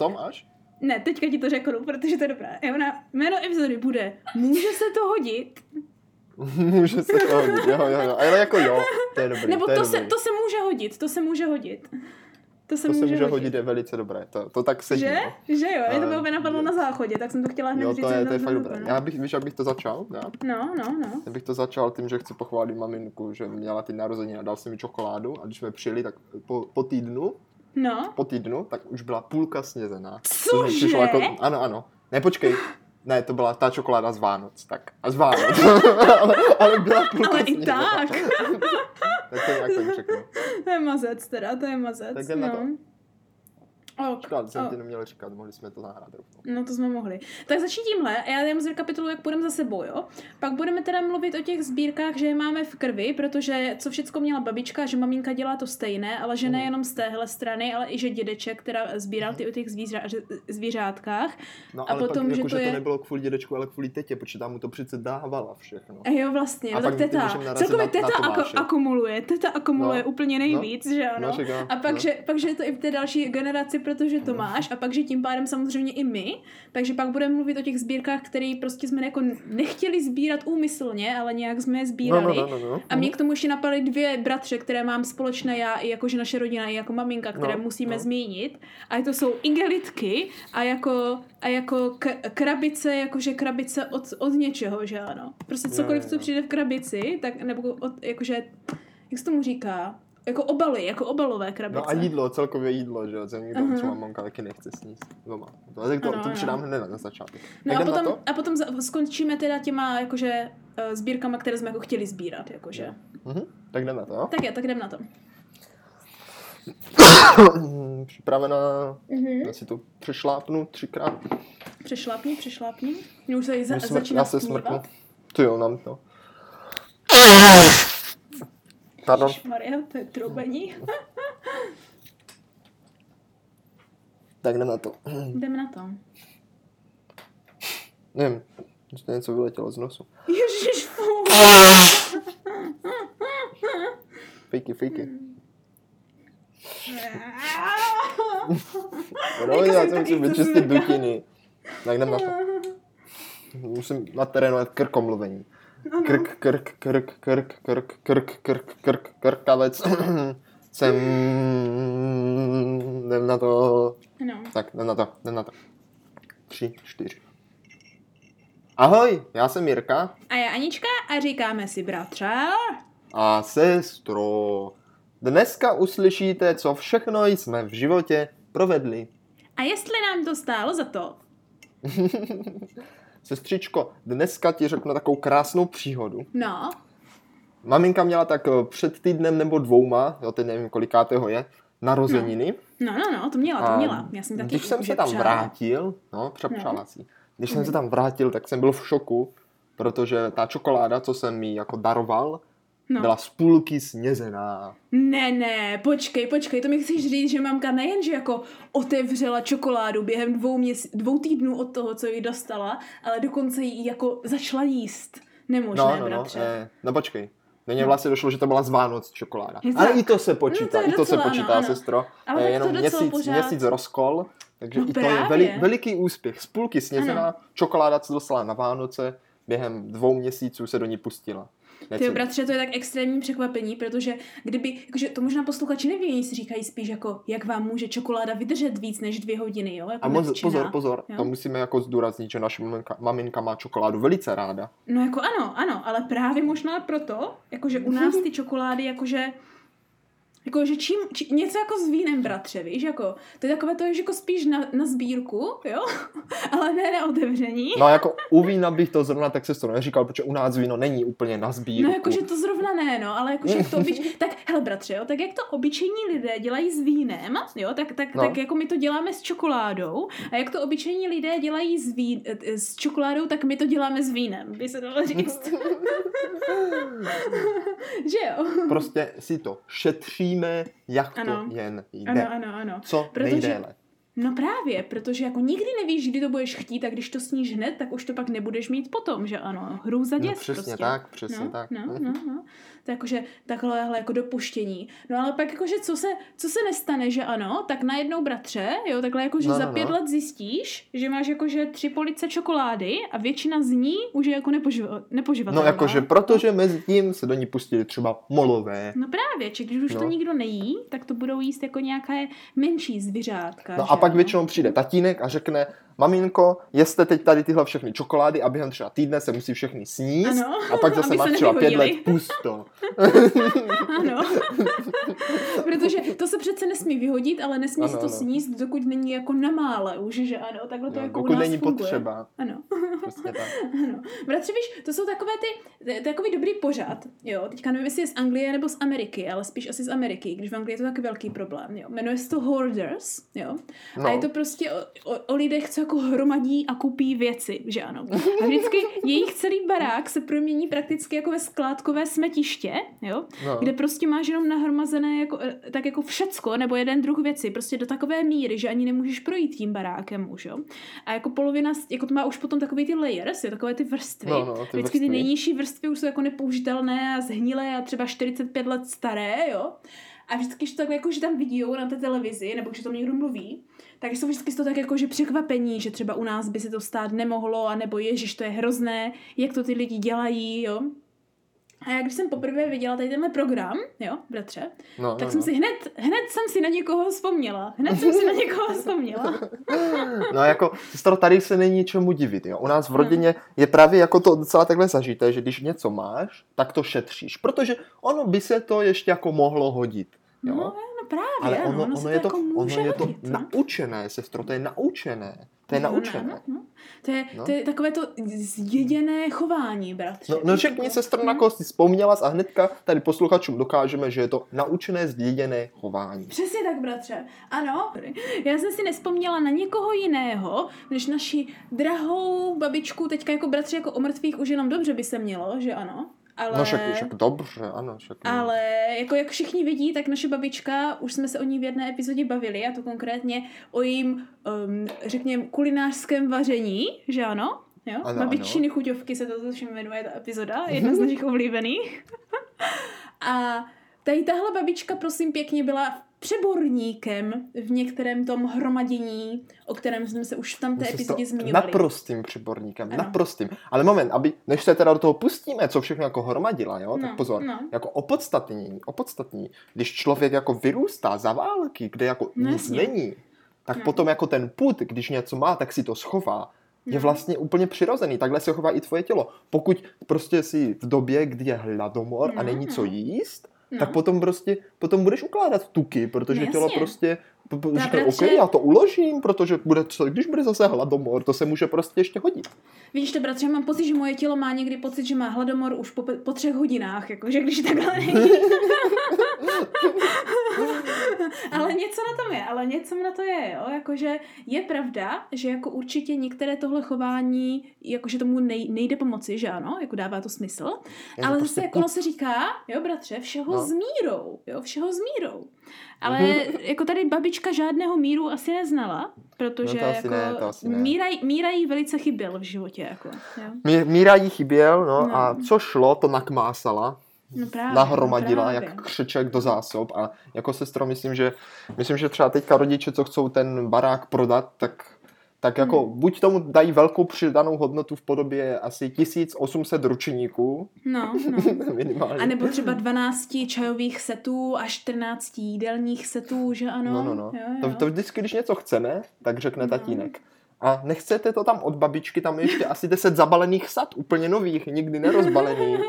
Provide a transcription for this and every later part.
potom až? Ne, teďka ti to řeknu, protože to je dobré. Jo, na, jméno epizody bude Může se to hodit? může se to hodit, jo, jo, jo. Ale jako jo, to je dobrý. Nebo to, je to, dobrý. se, to se může hodit, to se může hodit. To se to může, se může hodit. hodit, je velice dobré. To, to tak sedí. Že? No. Že jo, mě to Ale- by opět napadlo na záchodě, tak jsem to chtěla hned Jo, říct. to je, to je fakt bylo dobré. dobré. Já bych, víš, jak bych to začal? Já? No, no, no. Já bych to začal tím, že chci pochválit maminku, že měla ty narozeniny a dal si mi čokoládu a když jsme přijeli, tak po, po týdnu, No, po týdnu, tak už byla půlka snězená. Cože? To Jako, ano, ano. Ne, počkej. Ne, to byla ta čokoláda z Vánoc, tak. A z Vánoc. ale, ale byla půlka ale i snězená. tak. tak to nějak tak řeknu. to je mazec teda, to je mazec. Tak jdem na no. to. Ok, Škoda, jsem ok. ti neměl říkat, mohli jsme to zahrát rovnou. No to jsme mohli. Tak začni tímhle a já jenom zrekapituluji, jak půjdeme za sebou, jo. Pak budeme teda mluvit o těch sbírkách, že je máme v krvi, protože co všecko měla babička, že maminka dělá to stejné, ale že Mhm. nejenom z téhle strany, ale i že dědeček, která sbíral ty o těch zvířa, zvířátkách. No A ale potom, pak, že jako, to že je- to nebylo kvůli dědečku, ale kvůli tetě, protože tam mu to přece dávala všechno. A jo, vlastně, A no tak teta, celkově na- teta na ako, Tomáše. akumuluje, teta akumuluje No, úplně nejvíc, že ano. no, a pak, no. že, pak, že je to i v té další generaci, protože to máš, a pak, že tím pádem samozřejmě i my, takže pak budeme mluvit o těch sbírkách, které prostě jsme jako nechtěli sbírat úmyslně, ale nějak jsme je No, sbírali. no, no, no, no. A mě k tomu ještě napadly dvě bratře, které mám společné já, i jakože naše rodina, i jako maminka, které No, musíme no. zmínit. A to jsou igelitky a jako, a jako k, krabice, jakože krabice od, od něčeho, že ano. Prostě cokoliv, co přijde v krabici, tak nebo od, jakože, jak se tomu říká? Jako obaly, jako obalové krabice. No a jídlo, celkově jídlo, že jo, co někdo Aha. třeba mamka taky nechce sníst doma. To, tak to, Ano, to ano. přidám hned na začátek. No tak a potom, to? a potom skončíme teda těma jakože uh, sbírkama, které jsme jako chtěli sbírat, jakože. Mhm. Tak jdem na to, jo? Tak je, tak jdem na to. Připravená, Mhm. já si to přešlápnu třikrát. Přešlápni, přešlápni. Mě už se za, Já, smrk, začíná já se smrknu. To jo, nám to. Pardon. Maria, to je trubení. Tak jdem na to. Jdeme na to. Nevím, že to něco vyletělo z nosu. Ježiš. Fejky, fejky. No, já jsem si vyčistit dutiny. Tak jdem na to. Musím naterénovat krkomluvení. Krk, krk, krk, krk, krk, krk, krk, krk, krkavec. Jsem... Jdem na to. No. Tak, jdem na to, jdem na to. Tři, čtyři. Ahoj, já jsem Jirka A já Anička a říkáme si bratře. a sestro. Dneska uslyšíte, co všechno jsme v životě provedli. A jestli nám to stálo za to? Sestřičko, dneska ti řeknu takovou krásnou příhodu. No. Maminka měla tak eh, před týdnem nebo dvouma, jo, teď nevím kolikátého je, narozeniny. No, no, no, to měla, to měla. Já jsem taky Když jsem se tam vrátil, no, přepřála No. si. Když jsem se tam vrátil, tak jsem byl v šoku, protože ta čokoláda, co jsem mi jako daroval, No. byla z půlky snězená. Ne, ne, počkej, počkej, to mi chceš říct, že mamka nejenže jako otevřela čokoládu během dvou, měs- dvou týdnů od toho, co ji dostala, ale dokonce ji jako začala jíst. Nemožné, No, no, no, bratře. eh, no počkej. Mně vlastně došlo, že to byla z Vánoc čokoláda. Je to Ale tak. i to se No, počítá, to je i to se počítá, ano, ano. sestro. Ale je to jenom docela měsíc, pořád. měsíc rozkol, takže No i to je právě. veli, veliký úspěch. Z půlky snězená čokoláda, co dostala na Vánoce, během dvou měsíců se do ní pustila. Ty bratře, to je tak extrémní překvapení, protože kdyby, jakože to možná posluchači neví, oni si říkají spíš jako, jak vám může čokoláda vydržet víc než dvě hodiny, jo? Jako A moc, nevčená. pozor, pozor, jo? to musíme jako zdůraznit, že naše maminka, maminka má čokoládu velice ráda. No jako ano, ano, ale právě možná proto, jakože u nás ty čokolády, jakože Jakože čím, či, něco jako s vínem, bratře, víš, jako, to je takové to, že jako spíš na, na sbírku, jo, ale ne na otevření. No jako u vína bych to zrovna tak se to neříkal, protože u nás víno není úplně na sbírku. No jakože to zrovna ne, no, ale jakože jak to obyč... tak hele bratře, jo, tak jak to obyčejní lidé dělají s vínem, jo, tak, tak, No. tak jako my to děláme s čokoládou a jak to obyčejní lidé dělají s, vín, eh, s čokoládou, tak my to děláme s vínem, by se dalo říct. že jo? Prostě si to šetříme, jak Ano. to jen jde. Ano, ano, ano. Co Protože- nejdéle. No právě, protože jako nikdy nevíš, kdy to budeš chtít a když to sníš hned, tak už to pak nebudeš mít potom, že ano. Hru za děs No, přesně prostě. tak, přesně no, tak. No, no, no. To jakože takovéhle jako dopuštění. No ale pak jakože co se, co se nestane, že ano, tak najednou bratře, jo, takhle jakože No, za no, pět no. let zjistíš, že máš jakože tři police čokolády a většina z ní už je jako nepoživa, nepoživatelná. No jakože, protože mezi tím se do ní pustili třeba molové. No právě, či když už No. to nikdo nejí, tak to budou jíst jako nějaké menší zvířátka. No že a pak ano? většinou přijde tatínek a řekne, maminko, jeste teď tady tyhle všechny čokolády a během třeba týdne se musí všechny sníst Ano. a pak zase máš třeba pět let pusto. Ano. Protože to se přece nesmí vyhodit, ale nesmí Ano, se to ano. sníst, dokud není jako na mále už, že ano, takhle to No, jako u nás není funguje. potřeba. Ano. Tak. ano. Bratře, víš, to jsou takové ty, takový dobrý pořad, jo, teďka nevím, jestli je z Anglie nebo z Ameriky, ale spíš asi z Ameriky, když v Anglii je to taky velký problém, jo. Jmenuje se to Hoarders, jo. No. A je to prostě o, o, o lidech, co jako hromadí a kupí věci, že ano. A vždycky jejich celý barák se promění prakticky jako ve skládkové smetiště, jo, No. kde prostě máš jenom nahromazené jako, eh, tak jako všecko, nebo jeden druh věci, prostě do takové míry, že ani nemůžeš projít tím barákem už, jo. A jako polovina, jako to má už potom takový ty layers, jo, takové ty vrstvy. No, no, ty Vždycky ty vrstvy. nejnižší vrstvy už jsou jako nepoužitelné a zhnilé a třeba 45 let staré, jo. A vždycky, když to takhle jako, že tam vidí na té televizi, nebo když o tom někdo mluví, tak jsou vždycky toho tak jako, že překvapení, že třeba u nás by se to stát nemohlo, anebo ježiš, to je hrozné, jak to ty lidi dělají, jo. A já když jsem poprvé viděla tady tenhle program, jo, bratře, No, tak no, jsem no. si hned, hned jsem si na někoho vzpomněla. Hned jsem si na někoho vzpomněla. No jako, sestro, tady se není čemu divit, jo. U nás v No. rodině je právě jako to docela takhle zažité, že když něco máš, tak to šetříš, protože ono by se to ještě jako mohlo hodit, jo. No, no právě, Ale ono, ono, ono, je to, jako ono je to hodit, no. naučené, sestro, to je naučené. To je No, naučené. No, no, no. To, je, No. to je takové to zděděné chování, bratře. No, no řekni, sestro, na koho jsi vzpomněla a hnedka tady posluchačům dokážeme, že je to naučené zděděné chování. Přesně tak, bratře. Ano, já jsem si nespomněla na někoho jiného, než naši drahou babičku, teďka jako bratře, jako o mrtvých už jenom dobře by se mělo, že ano? Ale... No však, však dobře, ano. Však, Ale jako jak všichni vidí, tak naše babička, už jsme se o ní v jedné epizodě bavili, a to konkrétně o jejím, um, řekněme, kulinářském vaření, že ano? Jo? Ano, Babičiny chuťovky se to všem jmenuje ta epizoda, jedna z našich oblíbených. a tady tahle babička, prosím pěkně, byla přeborníkem v některém tom hromadění, o kterém jsme se už v tamté epizodě zmiňovali. Naprostým přiborníkem, Ano. naprostým. Ale moment, aby, než se teda do toho pustíme, co všechno jako hromadila, jo, No, tak pozor, no. jako opodstatnění, opodstatnění, když člověk jako vyrůstá za války, kde jako No, nic jasně. není, tak No. potom jako ten put, když něco má, tak si to schová. Je No. vlastně úplně přirozený, takhle se chová i tvoje tělo. Pokud prostě si v době, kdy je hladomor a No, není co no. jíst, No. tak potom prostě, potom budeš ukládat tuky, protože No, tělo prostě Já bratře- OK, já to uložím, protože bude, co, když bude zase hladomor, to se může prostě ještě hodit. Vidíš to, bratře, mám pocit, že moje tělo má někdy pocit, že má hladomor už po, po třech hodinách, jakože když takhle není. ale něco na tom je, ale něco na to je, jo, jakože je pravda, že jako určitě některé tohle chování, jakože tomu nej, nejde pomoci, že ano, jako dává to smysl, to ale prostě zase jako ono se říká, jo, bratře, všeho No. s mírou, jo, všeho s mírou. Ale jako tady babička žádného míru asi neznala, protože No to asi jako ne, to asi ne. míra, míra jí velice chyběl v životě, jako, jo. Mí- Míra jí chyběl, no, No. a co šlo, to nakmásala, No právě, nahromadila no právě. jak křeček do zásob a jako sestro myslím, že myslím, že třeba teďka rodiče, co chcou ten barák prodat, tak tak jako Hmm. buď tomu dají velkou přidanou hodnotu v podobě asi 1800 ručníků, No, no. minimálně. A nebo třeba 12 čajových setů a 14 jídelních setů, že ano? No, no, no. Jo, To, jo. to vždycky, když něco chceme, tak řekne No. tatínek. A nechcete to tam od babičky, tam je ještě asi 10 zabalených sad, úplně nových, nikdy nerozbalených.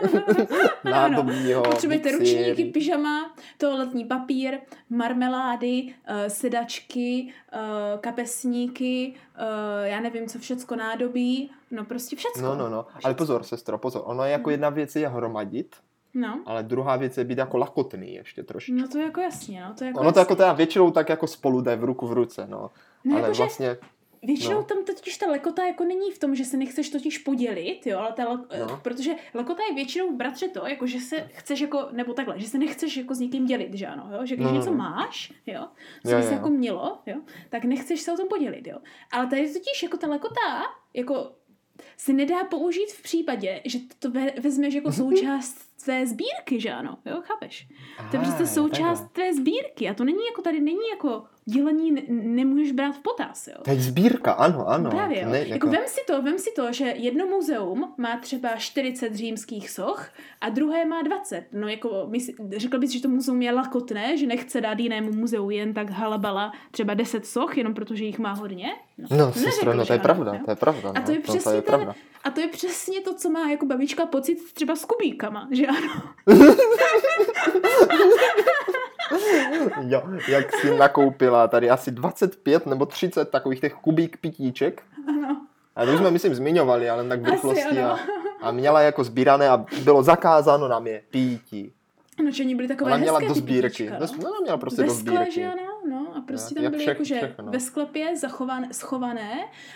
Nádobního, Potřebujete ručníky, pyžama, toaletní papír, marmelády, uh, sedačky, uh, kapesníky, uh, já nevím, co všecko nádobí, no prostě všecko. No, no, no. Ale pozor, sestro, pozor. Ono je jako No. jedna věc je hromadit, No, ale druhá věc je být jako lakotný ještě trošku. no to je jako jasně, no to je jako Ono to jako teda většinou tak jako spolu jde v ruku v ruce, no. No, ale jakože- vlastně, většinou No. tam totiž ta lekota jako není v tom, že se nechceš totiž podělit, jo, ale ta, No. protože lekota je většinou bratře to, jako že se chceš jako, nebo takhle, že se nechceš jako s někým dělit, že ano, jo, že když No, no, něco no. máš, jo, co by se jako mělo, jo, tak nechceš se o tom podělit, jo. Ale tady totiž jako ta lekota, jako se nedá použít v případě, že to ve, vezmeš jako součást tvé sbírky, že ano, jo, chápeš? To je prostě součást tvé sbírky a to není jako tady není jako dělení, ne, nemůžeš brát v potaz, jo. To je sbírka, ano, ano. Právě, To jo. Ne, jako... jako, vem si to, vem si to, že jedno muzeum má třeba 40 římských soch a druhé má 20. No jako, mysl, řekl bys, že to muzeum je lakotné, že nechce dát jinému muzeu jen tak halabala třeba 10 soch, jenom protože jich má hodně? no, neřekl, sestro, no to je ano, pravda, jo. to je pravda. A no, to je to, přesně je ten, pravda. a to je přesně to, co má jako babička pocit třeba s kubíkama, že ano? Jo, jak si nakoupila tady asi 25 nebo 30 takových těch kubík pitíček. Ano. A to už jsme, myslím, zmiňovali, ale tak v rychlosti. A, a měla jako sbírané a bylo zakázáno nám je pítí. No, že oni byly takové Ona měla hezké do sbírky. No, no. měla prostě ve do sbírky. že ano, no, a prostě tam byly jakože všechno. ve sklepě zachované, schované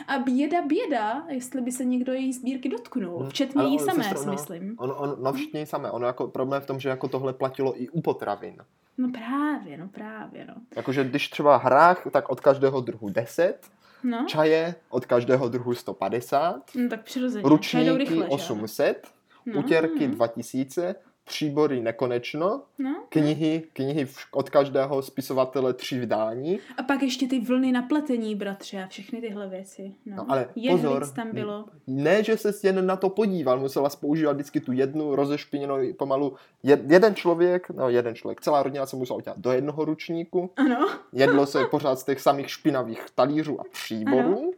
a běda, běda, jestli by se někdo její sbírky dotknul, Hm. včetně jí samé, sestro, no, myslím. On, on, no všichni jí samé. Ono jako problém je v tom, že jako tohle platilo i u potravin. No právě, no právě, no. Jakože když třeba hrách, tak od každého druhu 10, No, čaje od každého druhu 150, no tak přirozeně. Ručníky rychle, že ano? 800, No, utěrky mm. 2000, příbory nekonečno, No. knihy, knihy od každého spisovatele tři vydání. A pak ještě ty vlny na pletení, bratře, a všechny tyhle věci. No, No, ale Jehlic pozor, tam bylo. Ne, že se jen na to podíval, musela používat vždycky tu jednu rozešpiněnou pomalu. Jed, jeden člověk, no jeden člověk, celá rodina se musela udělat do jednoho ručníku. Ano. Jedlo se pořád z těch samých špinavých talířů a příborů.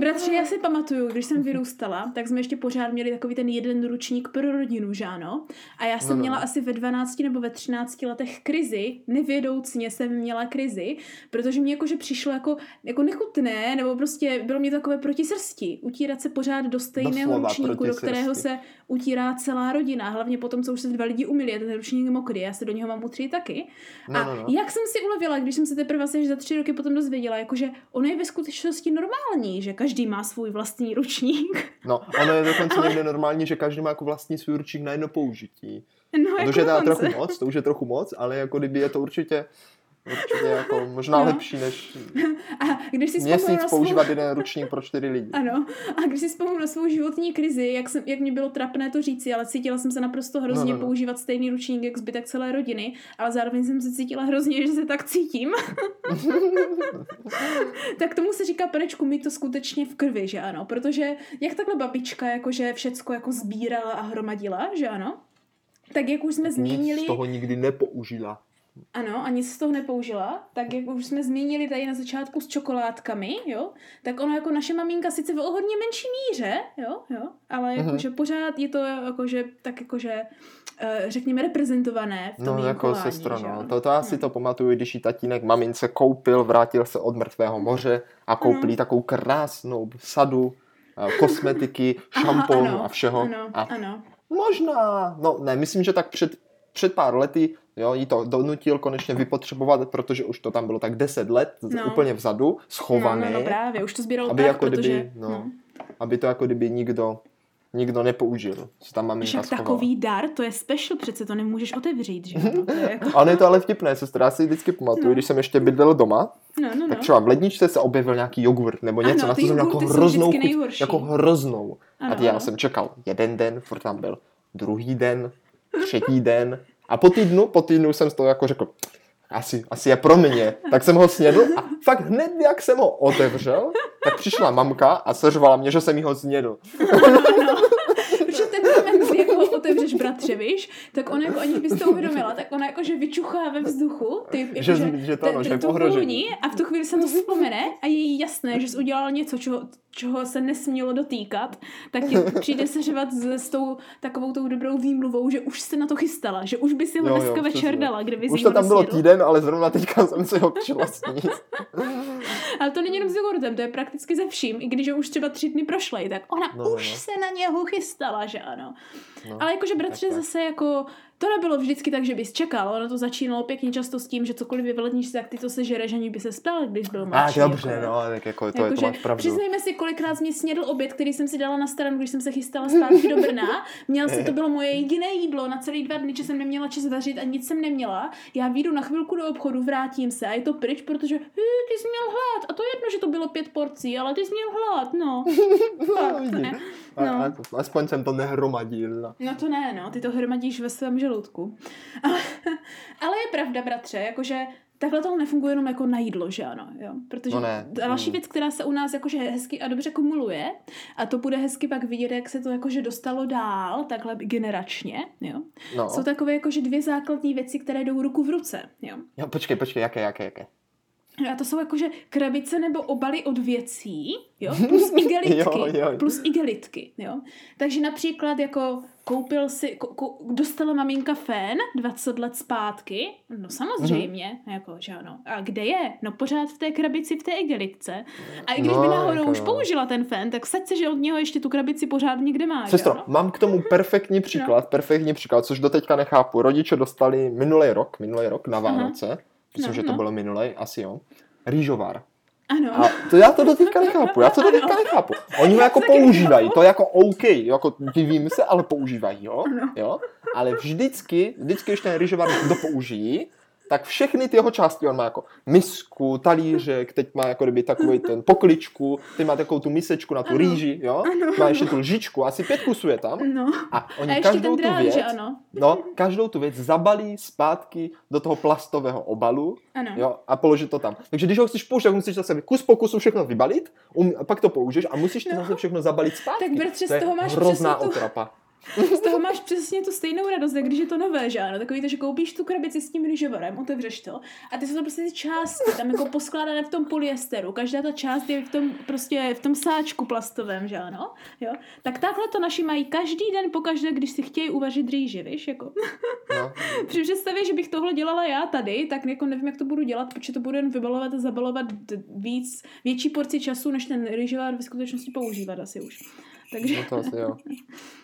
Bratře, já si pamatuju, když jsem vyrůstala, tak jsme ještě pořád měli takový ten jeden ručník pro rodinu, že ano? A já jsem No, no, měla no. asi ve 12 nebo ve 13 letech krizi, nevědoucně jsem měla krizi, protože mě jakože přišlo jako, jako nechutné, nebo prostě bylo mě takové proti srsti. Utírat se pořád do stejného Doslova ručníku, do kterého srsti. se utírá celá rodina. Hlavně potom, co už se dva lidi umili, a ten ručník je mokrý, já se do něho mám utřít taky. No, a no, no. jak jsem si ulevila, když jsem se teprve asi za tři roky potom dozvěděla, jakože ono je ve skutečnosti normální, že každý má svůj vlastní ručník. No, ono je dokonce někde normální, že každý má jako vlastní svůj ručník na jedno použití. No, to jako už je teda trochu moc, to už je trochu moc, ale jako kdyby je to určitě, určitě jako možná No. lepší, než A když si měsíc svou... používat jeden ručník pro čtyři lidi. Ano, a když si vzpomenu na svou životní krizi, jak, jsem, jak mě bylo trapné to říci, ale cítila jsem se naprosto hrozně No, no, no. používat stejný ručník jak zbytek celé rodiny, ale zároveň jsem se cítila hrozně, že se tak cítím. tak tomu se říká, panečku, mi to skutečně v krvi, že ano, protože jak takhle babička jakože všecko jako sbírala a hromadila, že ano, tak jak už jsme zmínili... Nic z toho nikdy nepoužila. Ano, a nic z toho nepoužila, tak jak už jsme zmínili tady na začátku s čokoládkami, jo, tak ono jako naše maminka sice v o hodně menší míře, jo, jo, ale Mhm. jakože pořád je to jakože tak jakože eh, řekněme reprezentované v tom No jako jinkování, sestro, že no. To, to já si No. to pamatuju, když jí tatínek mamince koupil, vrátil se od mrtvého moře a koupil jí takovou krásnou sadu eh, kosmetiky, šamponu ano, a všeho. Ano, A ano. Možná, no ne, myslím, že tak před, před pár lety jo, jí to donutil konečně vypotřebovat, protože už to tam bylo tak 10 let No. úplně vzadu, schované, No, no, no, právě, už to sbíralo aby tak, jako protože... kdyby, no, aby to jako kdyby nikdo, nikdo nepoužil, co tam maminka Však schovala. takový dar, to je special, přece to nemůžeš otevřít, že jo? To je jako... A ono je to ale vtipné, sestra, já si vždycky pamatuju, No. když jsem ještě bydlel doma, No, no, no. tak třeba v ledničce se objevil nějaký jogurt nebo něco, Ano, na to jsem jako hroznou chuť, jako hroznou. a Ano, ty já ano. jsem čekal jeden den, furt tam byl, druhý den, třetí den a po týdnu, po týdnu jsem z toho jako řekl, asi, asi je pro mě. Tak jsem ho snědl a fakt hned, jak jsem ho otevřel, tak přišla mamka a seřvala mě, že jsem ho snědl. No, protože ten moment, kdy jako otevřeš bratře, víš, tak ona jako aniž bys to uvědomila, tak ona jako že vyčuchá ve vzduchu, ty, jako, Že- že to ano, že ohrožení. vůni a v tu chvíli se to vzpomene a je jí jasné, že jsi udělal něco, čeho, čeho se nesmělo dotýkat, tak ti přijde se řevat s, s tou takovou tou dobrou výmluvou, že už se na to chystala, že už by si ho Jo, jo, dneska večer dala, kdyby Už si to tam bylo nesnědl. týden, ale zrovna teďka jsem si ho přišla snít. Ale to není jenom s jogurtem, to je prakticky ze vším, i když už třeba tři dny prošly, tak ona No, no, už no. se na něho chystala, že ano. No, Ale jakože bratře takhle. zase jako to nebylo vždycky tak, že bys čekal. Ono to začínalo pěkně často s tím, že cokoliv vyvledníš, tak ty to se žereš, aniž by se spal, když byl A mladší. dobře, jako, no, tak jako to, je, Jakože to máš pravdu. Přiznejme si, kolikrát mě snědl oběd, který jsem si dala na stranu, když jsem se chystala zpátky do Brna. Měl si, to bylo moje jediné jídlo na celý dva dny, že jsem neměla čas vařit a nic jsem neměla. Já vyjdu na chvilku do obchodu, vrátím se a je to pryč, protože "Hy, ty jsi měl hlad. A to je jedno, že to bylo pět porcí, ale ty jsi měl hlad, no. Fakt, vidíš. ne. A, No. a, aspoň jsem to nehromadil. No to ne, no, ty to hromadíš ve svém žaludku. Ale, ale je pravda, bratře, jakože takhle to nefunguje jenom jako na jídlo, že ano, jo? Protože No ne. další Mm. věc, která se u nás jakože hezky a dobře kumuluje, a to bude hezky pak vidět, jak se to jakože dostalo dál, takhle generačně, jo? No. Jsou takové jakože dvě základní věci, které jdou ruku v ruce, jo? Jo, počkej, počkej, jaké, jaké, jaké? A to jsou jakože krabice nebo obaly od věcí, jo, plus igelitky, Jo, jo. plus igelitky, jo. Takže například jako koupil si, ko, ko, dostala maminka fén 20 let zpátky, no samozřejmě, Mhm. jako, že ano. A kde je? No pořád v té krabici, v té igelitce. A i když No, by náhodou jako už jo. použila ten fén, tak saď se, že od něho ještě tu krabici pořád někde má, Sestro, ano? mám k tomu perfektní příklad, No. perfektní příklad, což doteďka nechápu. Rodiče dostali minulý rok, minulý rok na Vánoce, myslím, No, že to no. bylo minulý, asi jo, rýžovar. Ano. A to já to doteďka nechápu, já to doteďka nechápu. Oni ho jako používají, to je jako OK, jako divím se, ale používají ho, Ano. jo. Ale vždycky, vždycky, když ten rýžovar dopoužijí, tak všechny ty jeho části, on má jako misku, talířek, teď má jako kdyby takový ten pokličku, teď má takovou tu misečku na tu Ano. rýži, jo, Ano. má ještě tu lžičku, asi pět kusů je tam No. a oni A ještě každou ten tu věc, že ano? no, každou tu věc zabalí zpátky do toho plastového obalu, Ano. jo, a položit to tam. Takže když ho chceš použít, tak musíš zase kus po kusu všechno vybalit, um, pak to použiješ a musíš to No. zase všechno zabalit zpátky. Tak bratře, z to je toho máš hrozná přesně tu- otrapa. Z toho máš přesně tu stejnou radost, jak když je to nové, že ano? Takový to, že koupíš tu krabici s tím rýžovarem, otevřeš to a ty jsou to prostě ty části, tam jako poskládané v tom polyesteru, každá ta část je v tom prostě v tom sáčku plastovém, že ano? Jo? Tak takhle to naši mají každý den pokaždé, když si chtějí uvařit rýži, víš, jako. No. Při představě, že bych tohle dělala já tady, tak jako nevím, jak to budu dělat, protože to budu jen vybalovat a zabalovat víc, větší porci času, než ten rýžovár ve skutečnosti používat asi už. Takže... no to asi jo.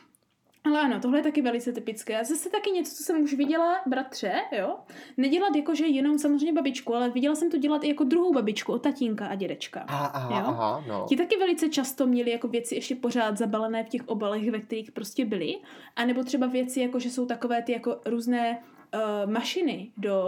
Ale ano, tohle je taky velice typické. A zase taky něco, co jsem už viděla, bratře, jo? Nedělat jakože jenom samozřejmě babičku, ale viděla jsem to dělat i jako druhou babičku, od tatínka a dědečka. Aha, aha, Jo? aha, no. Ti taky velice často měli jako věci ještě pořád zabalené v těch obalech, ve kterých prostě byly. A nebo třeba věci, jako že jsou takové ty jako různé uh, mašiny do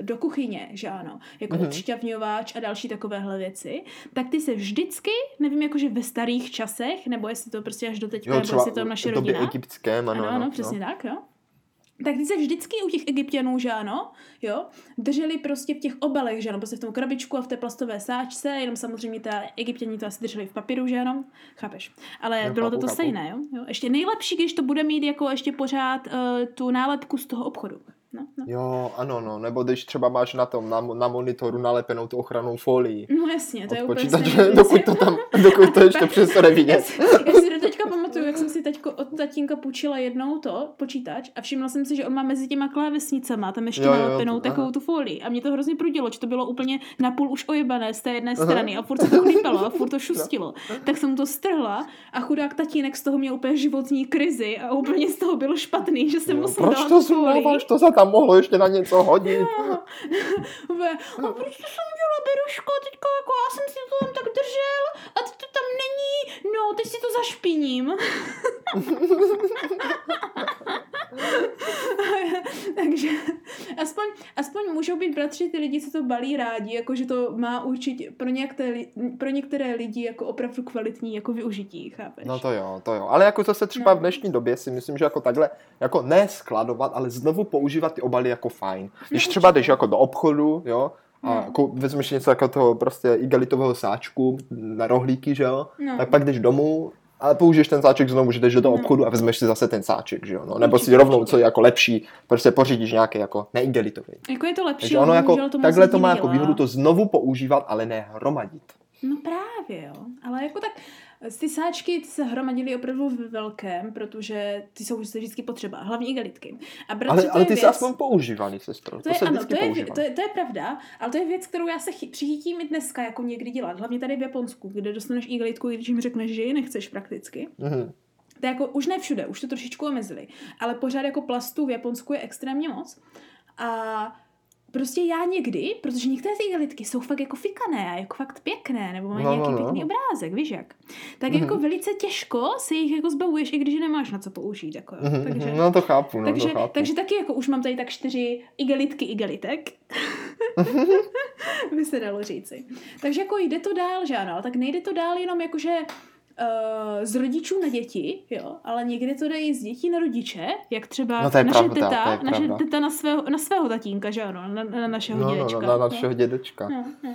do kuchyně, že ano, jako Mhm. mm-hmm. odšťavňováč a další takovéhle věci, tak ty se vždycky, nevím, jakože ve starých časech, nebo jestli to prostě až do teďka, Jo, nebo jestli to naše době rodina. egyptském, ano, Ano, ano, přesně tak, jo. Tak ty se vždycky u těch egyptianů, že ano, jo, drželi prostě v těch obalech, že ano, prostě v tom krabičku a v té plastové sáčce, jenom samozřejmě ta egyptiani to asi drželi v papíru, že ano, chápeš. Ale Jo, bylo chápu, to to chápu. stejné, jo? jo. Ještě nejlepší, když to bude mít jako ještě pořád uh, tu nálepku z toho obchodu. No, no. Jo, ano, no, nebo když třeba máš na tom, na, na monitoru nalepenou tu ochranou folii. no jasně, to je úplně dokud to tam, dokud to ještě přestane Já vidět. si, já si do teďka pamatuju, jak jsem si teďko od tatínka půjčila jednou to, počítač, a všimla jsem si, že on má mezi těma klávesnicama tam ještě Jo, jo, nalepenou to- takovou tu folii. A mě to hrozně prudilo, že to bylo úplně napůl už ojebané z té jedné strany a furt se to chlípalo a furt to šustilo. Tak jsem to strhla a chudák tatínek z toho měl úplně životní krizi a úplně z toho bylo špatný, že jsem Jo, mu proč to sundáváš? To se tam mohlo ještě na něco hodit. Jo. A proč to jsem Beruško, teďka jako já jsem si to tam tak držel a teď to tam není, no, teď si to zašpiním. Takže aspoň, aspoň můžou být bratři ty lidi, co to balí rádi, jako že to má určitě pro, některé, pro některé lidi jako opravdu kvalitní jako využití, chápeš? No to jo, to jo. Ale jako zase třeba No. v dnešní době si myslím, že jako takhle, jako ne skladovat, ale znovu používat ty obaly jako fajn. Když No, třeba jdeš jako do obchodu, jo, a No. jako vezmeš něco jako toho prostě igelitového sáčku na rohlíky, že jo, No. tak pak jdeš domů a použiješ ten sáček znovu, že jdeš do toho No. obchodu a vezmeš si zase ten sáček, že jo, no. Nebo si rovnou, co je jako lepší, prostě pořídíš nějaký jako neigelitový. Jako je to lepší, Takže ono jako, to takhle to má jako nedělá. výhodu to znovu používat, ale ne hromadit. No právě, jo. Ale jako tak ty sáčky ty se hromadily opravdu ve velkém, protože ty jsou vždycky potřeba, hlavně igelitky. A bratře, Ale, to ale ty věc, se aspoň používali, sestro. To, to je, se ano, vždycky to je, to, je, to je pravda, ale to je věc, kterou já se chy, přichytím i dneska jako někdy dělat. Hlavně tady v Japonsku, kde dostaneš igelitku, i když jim řekneš, že ji nechceš prakticky. Mhm. To je jako už ne všude, už to trošičku omezili, ale pořád jako plastů v Japonsku je extrémně moc. A prostě já někdy, protože některé ty igelitky jsou fakt jako fikané a jako fakt pěkné, nebo mají No, nějaký no, no. pěkný obrázek, víš jak. Tak Mhm. jako velice těžko se jich jako zbavuješ, i když nemáš na co použít. Jako. Mhm, takže, mhm, No to chápu, no takže, to chápu. takže taky jako už mám tady tak čtyři igelitky igelitek. by se dalo říci. Takže jako jde to dál, že ano, ale tak nejde to dál jenom jakože uh, z rodičů na děti, jo, ale někdy to jde i z dětí na rodiče, jak třeba No to je naše, pravda, teta, to je naše pravda. teta na svého, na svého tatínka, že ano, na, na našeho No, no, dědečka. no, na našeho dědečka. No, no.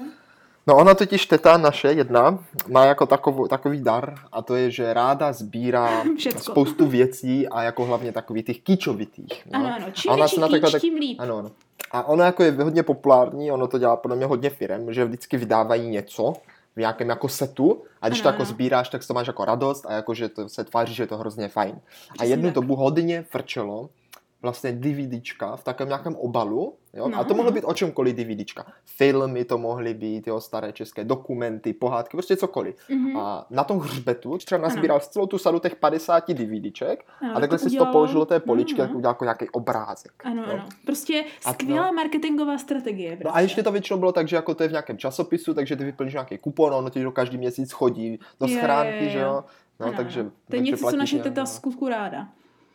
No ona totiž teta naše jedna má jako takovou, takový dar a to je, že ráda sbírá Všecko. spoustu věcí a jako hlavně takových těch kýčovitých. No. Ano, ano, čím A ona se na takhle kýč, tak- tím líp. Ano, ano. A ono jako je hodně populární, ono to dělá podle mě hodně firem, že vždycky vydávají něco v nějakém jako setu a když Ano, to jako ano. sbíráš, tak to máš jako radost a jako, že to se tváří, že je to hrozně fajn. A jednu tak. dobu hodně frčelo vlastně DVDčka v takovém nějakém obalu, jo? No, a to mohlo no. být o čemkoliv DVDčka. Filmy to mohly být, jo, staré české dokumenty, pohádky, prostě cokoliv. Mhm. A na tom hřbetu třeba nazbíral celou tu sadu těch 50 DVDček Ano, a takhle to si to udělal- položil do té poličky, no, tak no. udělal jako nějaký obrázek. Ano, jo. ano. Prostě A- skvělá marketingová strategie. No Prostě. a ještě to většinou bylo tak, že jako to je v nějakém časopisu, takže ty vyplníš nějaký kupon, ono ti do každý měsíc chodí do schránky, jo, že jo. No, Ano, takže, ano. To je takže něco, co naše teta no. skutku ráda.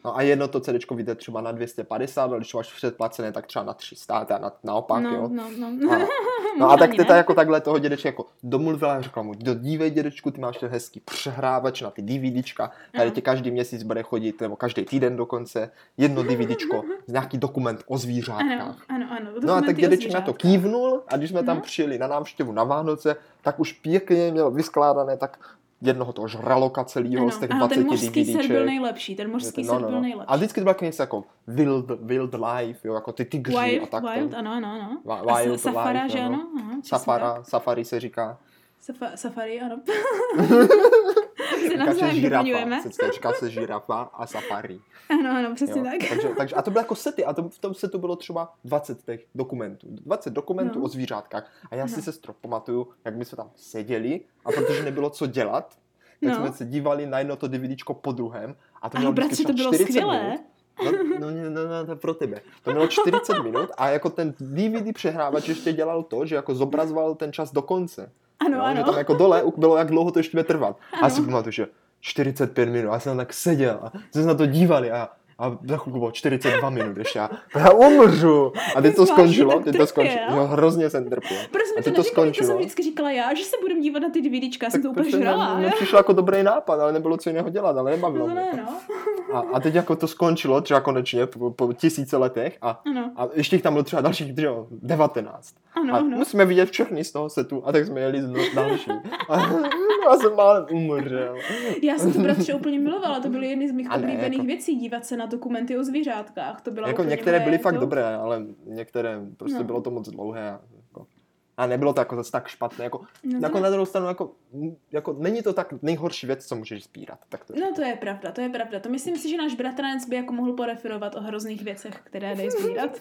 No a jedno to CD vyjde třeba na 250, ale když máš předplacené, tak třeba na 300, a na, naopak, no, jo. no, no. A, no a tak teta ne. jako takhle toho dědečka jako domluvila a řekla mu, do dívej dědečku, ty máš ten hezký přehrávač na ty DVDčka, tady ti každý měsíc bude chodit, nebo každý týden dokonce, jedno DVDčko, nějaký dokument o zvířátkách. Ano, ano, ano. No a tak dědeček na to kývnul a když jsme tam přijeli na návštěvu na Vánoce, tak už pěkně měl vyskládané tak jednoho toho žraloka celého z těch ano, 20 ten mořský set byl DVDček. nejlepší, ten mořský No, set no, byl no. nejlepší. A vždycky to bylo jako něco jako wild, wild life, jo, jako ty tygři a Wild, tak. wild, ano, ano, ano. Wi- A wild safara, life, že ano. ano? Safara, tak. safari se říká. Safa, safari, ano. se navzájem žirafa, doplňujeme. se říká se žirafa a safari. Ano, ano, přesně Jo. tak. Takže, takže, a to bylo jako sety a to, v tom setu bylo třeba 20 těch dokumentů. 20 dokumentů No. o zvířátkách. A já si No. se stro pamatuju, jak my jsme tam seděli a protože nebylo co dělat, tak No. jsme se dívali na jedno to DVDčko po druhém a to Ale mělo vždycky bratře, to bylo 40 skvělé. minut. No, no, no, no, no, pro tebe. To mělo 40 minut a jako ten DVD přehrávač ještě dělal to, že jako zobrazoval ten čas do konce. Ano, jo, Že ano. tam jako dole bylo, jak dlouho to ještě bude trvat. A já Ano. si pamatuju, že 45 minut, já jsem tam tak seděl a jsme se na to dívali a a za chvilku bylo 42 minut ještě a já umřu. A teď to skončilo, teď to skončilo. Jo, hrozně jsem trpěl. Proč A jsme to to neříkali, to skončilo. jsem vždycky říkala já, že se budem dívat na ty DVDčka, já jsem to úplně žrala. mě jo. přišlo jako dobrý nápad, ale nebylo co jiného dělat, ale nebavilo No mě. ne, no. A, a teď jako to skončilo třeba konečně po, po tisíce letech a, Ano, a ještě jich tam bylo třeba dalších jo, 19. ano, A ano. musíme vidět všechny z toho setu a tak jsme jeli z další. A já jsem málem umřel. Já jsem to bratře úplně milovala, to byly jedny z mých A oblíbených jako- věcí, dívat se na dokumenty o zvířátkách. To byla Jako některé byly fakt to. dobré, ale některé prostě No. bylo to moc dlouhé. A, a nebylo to jako zase tak špatné. Jako, No, jako na druhou stranu, jako, jako, není to tak nejhorší věc, co můžeš sbírat. Tak to no to je pravda, to je pravda. To myslím si, že náš bratranec by jako mohl poreferovat o hrozných věcech, které dej sbírat.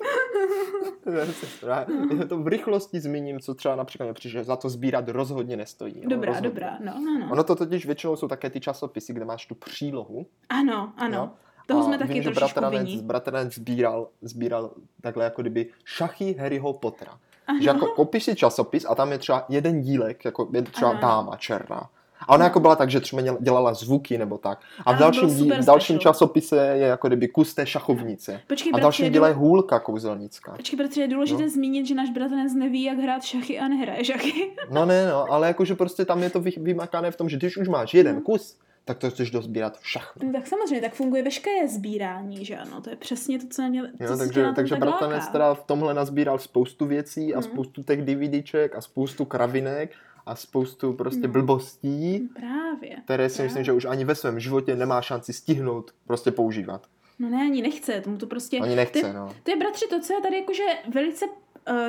Já to v rychlosti zmíním, co třeba například přišlo, že za to sbírat rozhodně nestojí. Dobrá, rozhodně. dobrá, no, no, no. Ono to totiž většinou jsou také ty časopisy, kde máš tu přílohu. Ano, ano. jo. Toho A jsme taky vím, že trošičku bratranec, bratranec sbíral, sbíral takhle jako kdyby šachy Harryho Pottera. Ano. Že jako koupíš si časopis a tam je třeba jeden dílek, jako je třeba Ano. dáma černá. A ona jako byla tak, že třeba dělala zvuky nebo tak. A v dalším, dí, v dalším časopise je jako kdyby kus té šachovnice. Počkej, A v dalším díle je hůlka kouzelnická. Počkej, bratře, je důležité No. zmínit, že náš bratranec neví, jak hrát šachy a nehraje šachy. No ne, no, ale jakože prostě tam je to vy- vymakané v tom, že když už máš jeden No. kus, tak to chceš dozbírat všechno. No, tak samozřejmě, tak funguje veškeré sbírání, že ano? To je přesně to, co na ně, co Jo, takže, na takže tak bratranec láká. teda v tomhle nazbíral spoustu věcí a Mm. spoustu těch DVDček a spoustu kravinek a spoustu prostě No. blbostí, Právě. které si Právě. myslím, že už ani ve svém životě nemá šanci stihnout prostě používat. No ne, ani nechce, tomu to prostě... Ani nechce, je, no. to je, bratři, to, co já tady jakože velice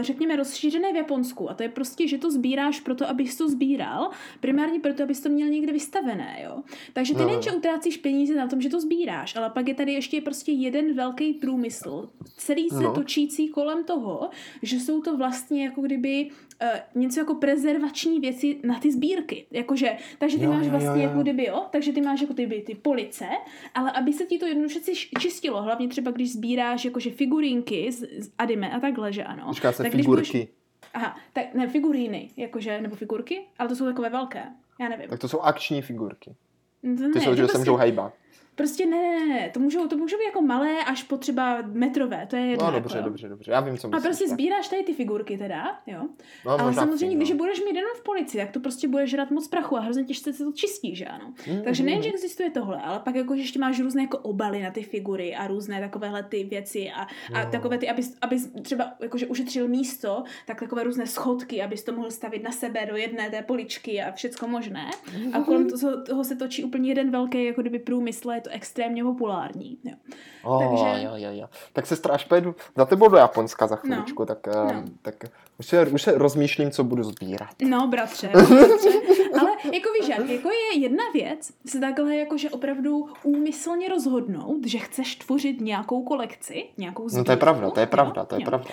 řekněme, rozšířené v Japonsku. A to je prostě, že to sbíráš proto, abys to sbíral, primárně proto, abys to měl někde vystavené, jo. Takže ty No, no, no. nejen, že utrácíš peníze na tom, že to sbíráš, ale pak je tady ještě prostě jeden velký průmysl, celý se No. točící kolem toho, že jsou to vlastně jako kdyby uh, něco jako prezervační věci na ty sbírky. Jakože, takže ty Jo, máš jo, vlastně jo, jo. jako kdyby, jo, takže ty máš jako ty, ty police, ale aby se ti to jednoduše či- čistilo, hlavně třeba když sbíráš jakože figurinky z, z anime a takhle, že ano. Říká se tak když budeš- figurky. Aha, tak ne, figuríny, jakože, nebo figurky, ale to jsou takové velké. Já nevím. Tak to jsou akční figurky. No to Ty ne, jsou, to že se prostě, můžou hejbat. Prostě ne, ne, ne, to můžou, to můžou být jako malé až po třeba metrové, to je jedno. No jako, dobře, jo. dobře, dobře. Já vím, co A myslíš. prostě tak. sbíráš tady ty figurky teda, jo. No, Ale samozřejmě, chci, když no. budeš mít jenom v policii, tak to prostě bude žrat moc prachu a hrozně těžce se to čistí, že ano. Mm, Takže mm, nejen, mm. že existuje tohle, ale pak jako, že ještě máš různé jako obaly na ty figury a různé takovéhle ty věci a, a Jo. takové ty, abys, abys třeba jakože ušetřil místo, tak takové různé schodky, abys to mohl stavit na sebe do jedné té poličky a všecko možné. A kolem toho, toho se točí úplně jeden velký jako kdyby průmysl, a to extrémně populární. Jo. Oh, Takže- jo, jo, jo. Tak se až pojedu za tebou do Japonska za chviličku, no. tak, No. no. tak už, se, už se rozmýšlím, co budu sbírat. No, bratře, bratře. Ale jako víš, jak, jako je jedna věc se takhle jakože opravdu úmyslně rozhodnout, že chceš tvořit nějakou kolekci, nějakou sbírku. No to je pravda, to je jo, pravda, to je jo. pravda.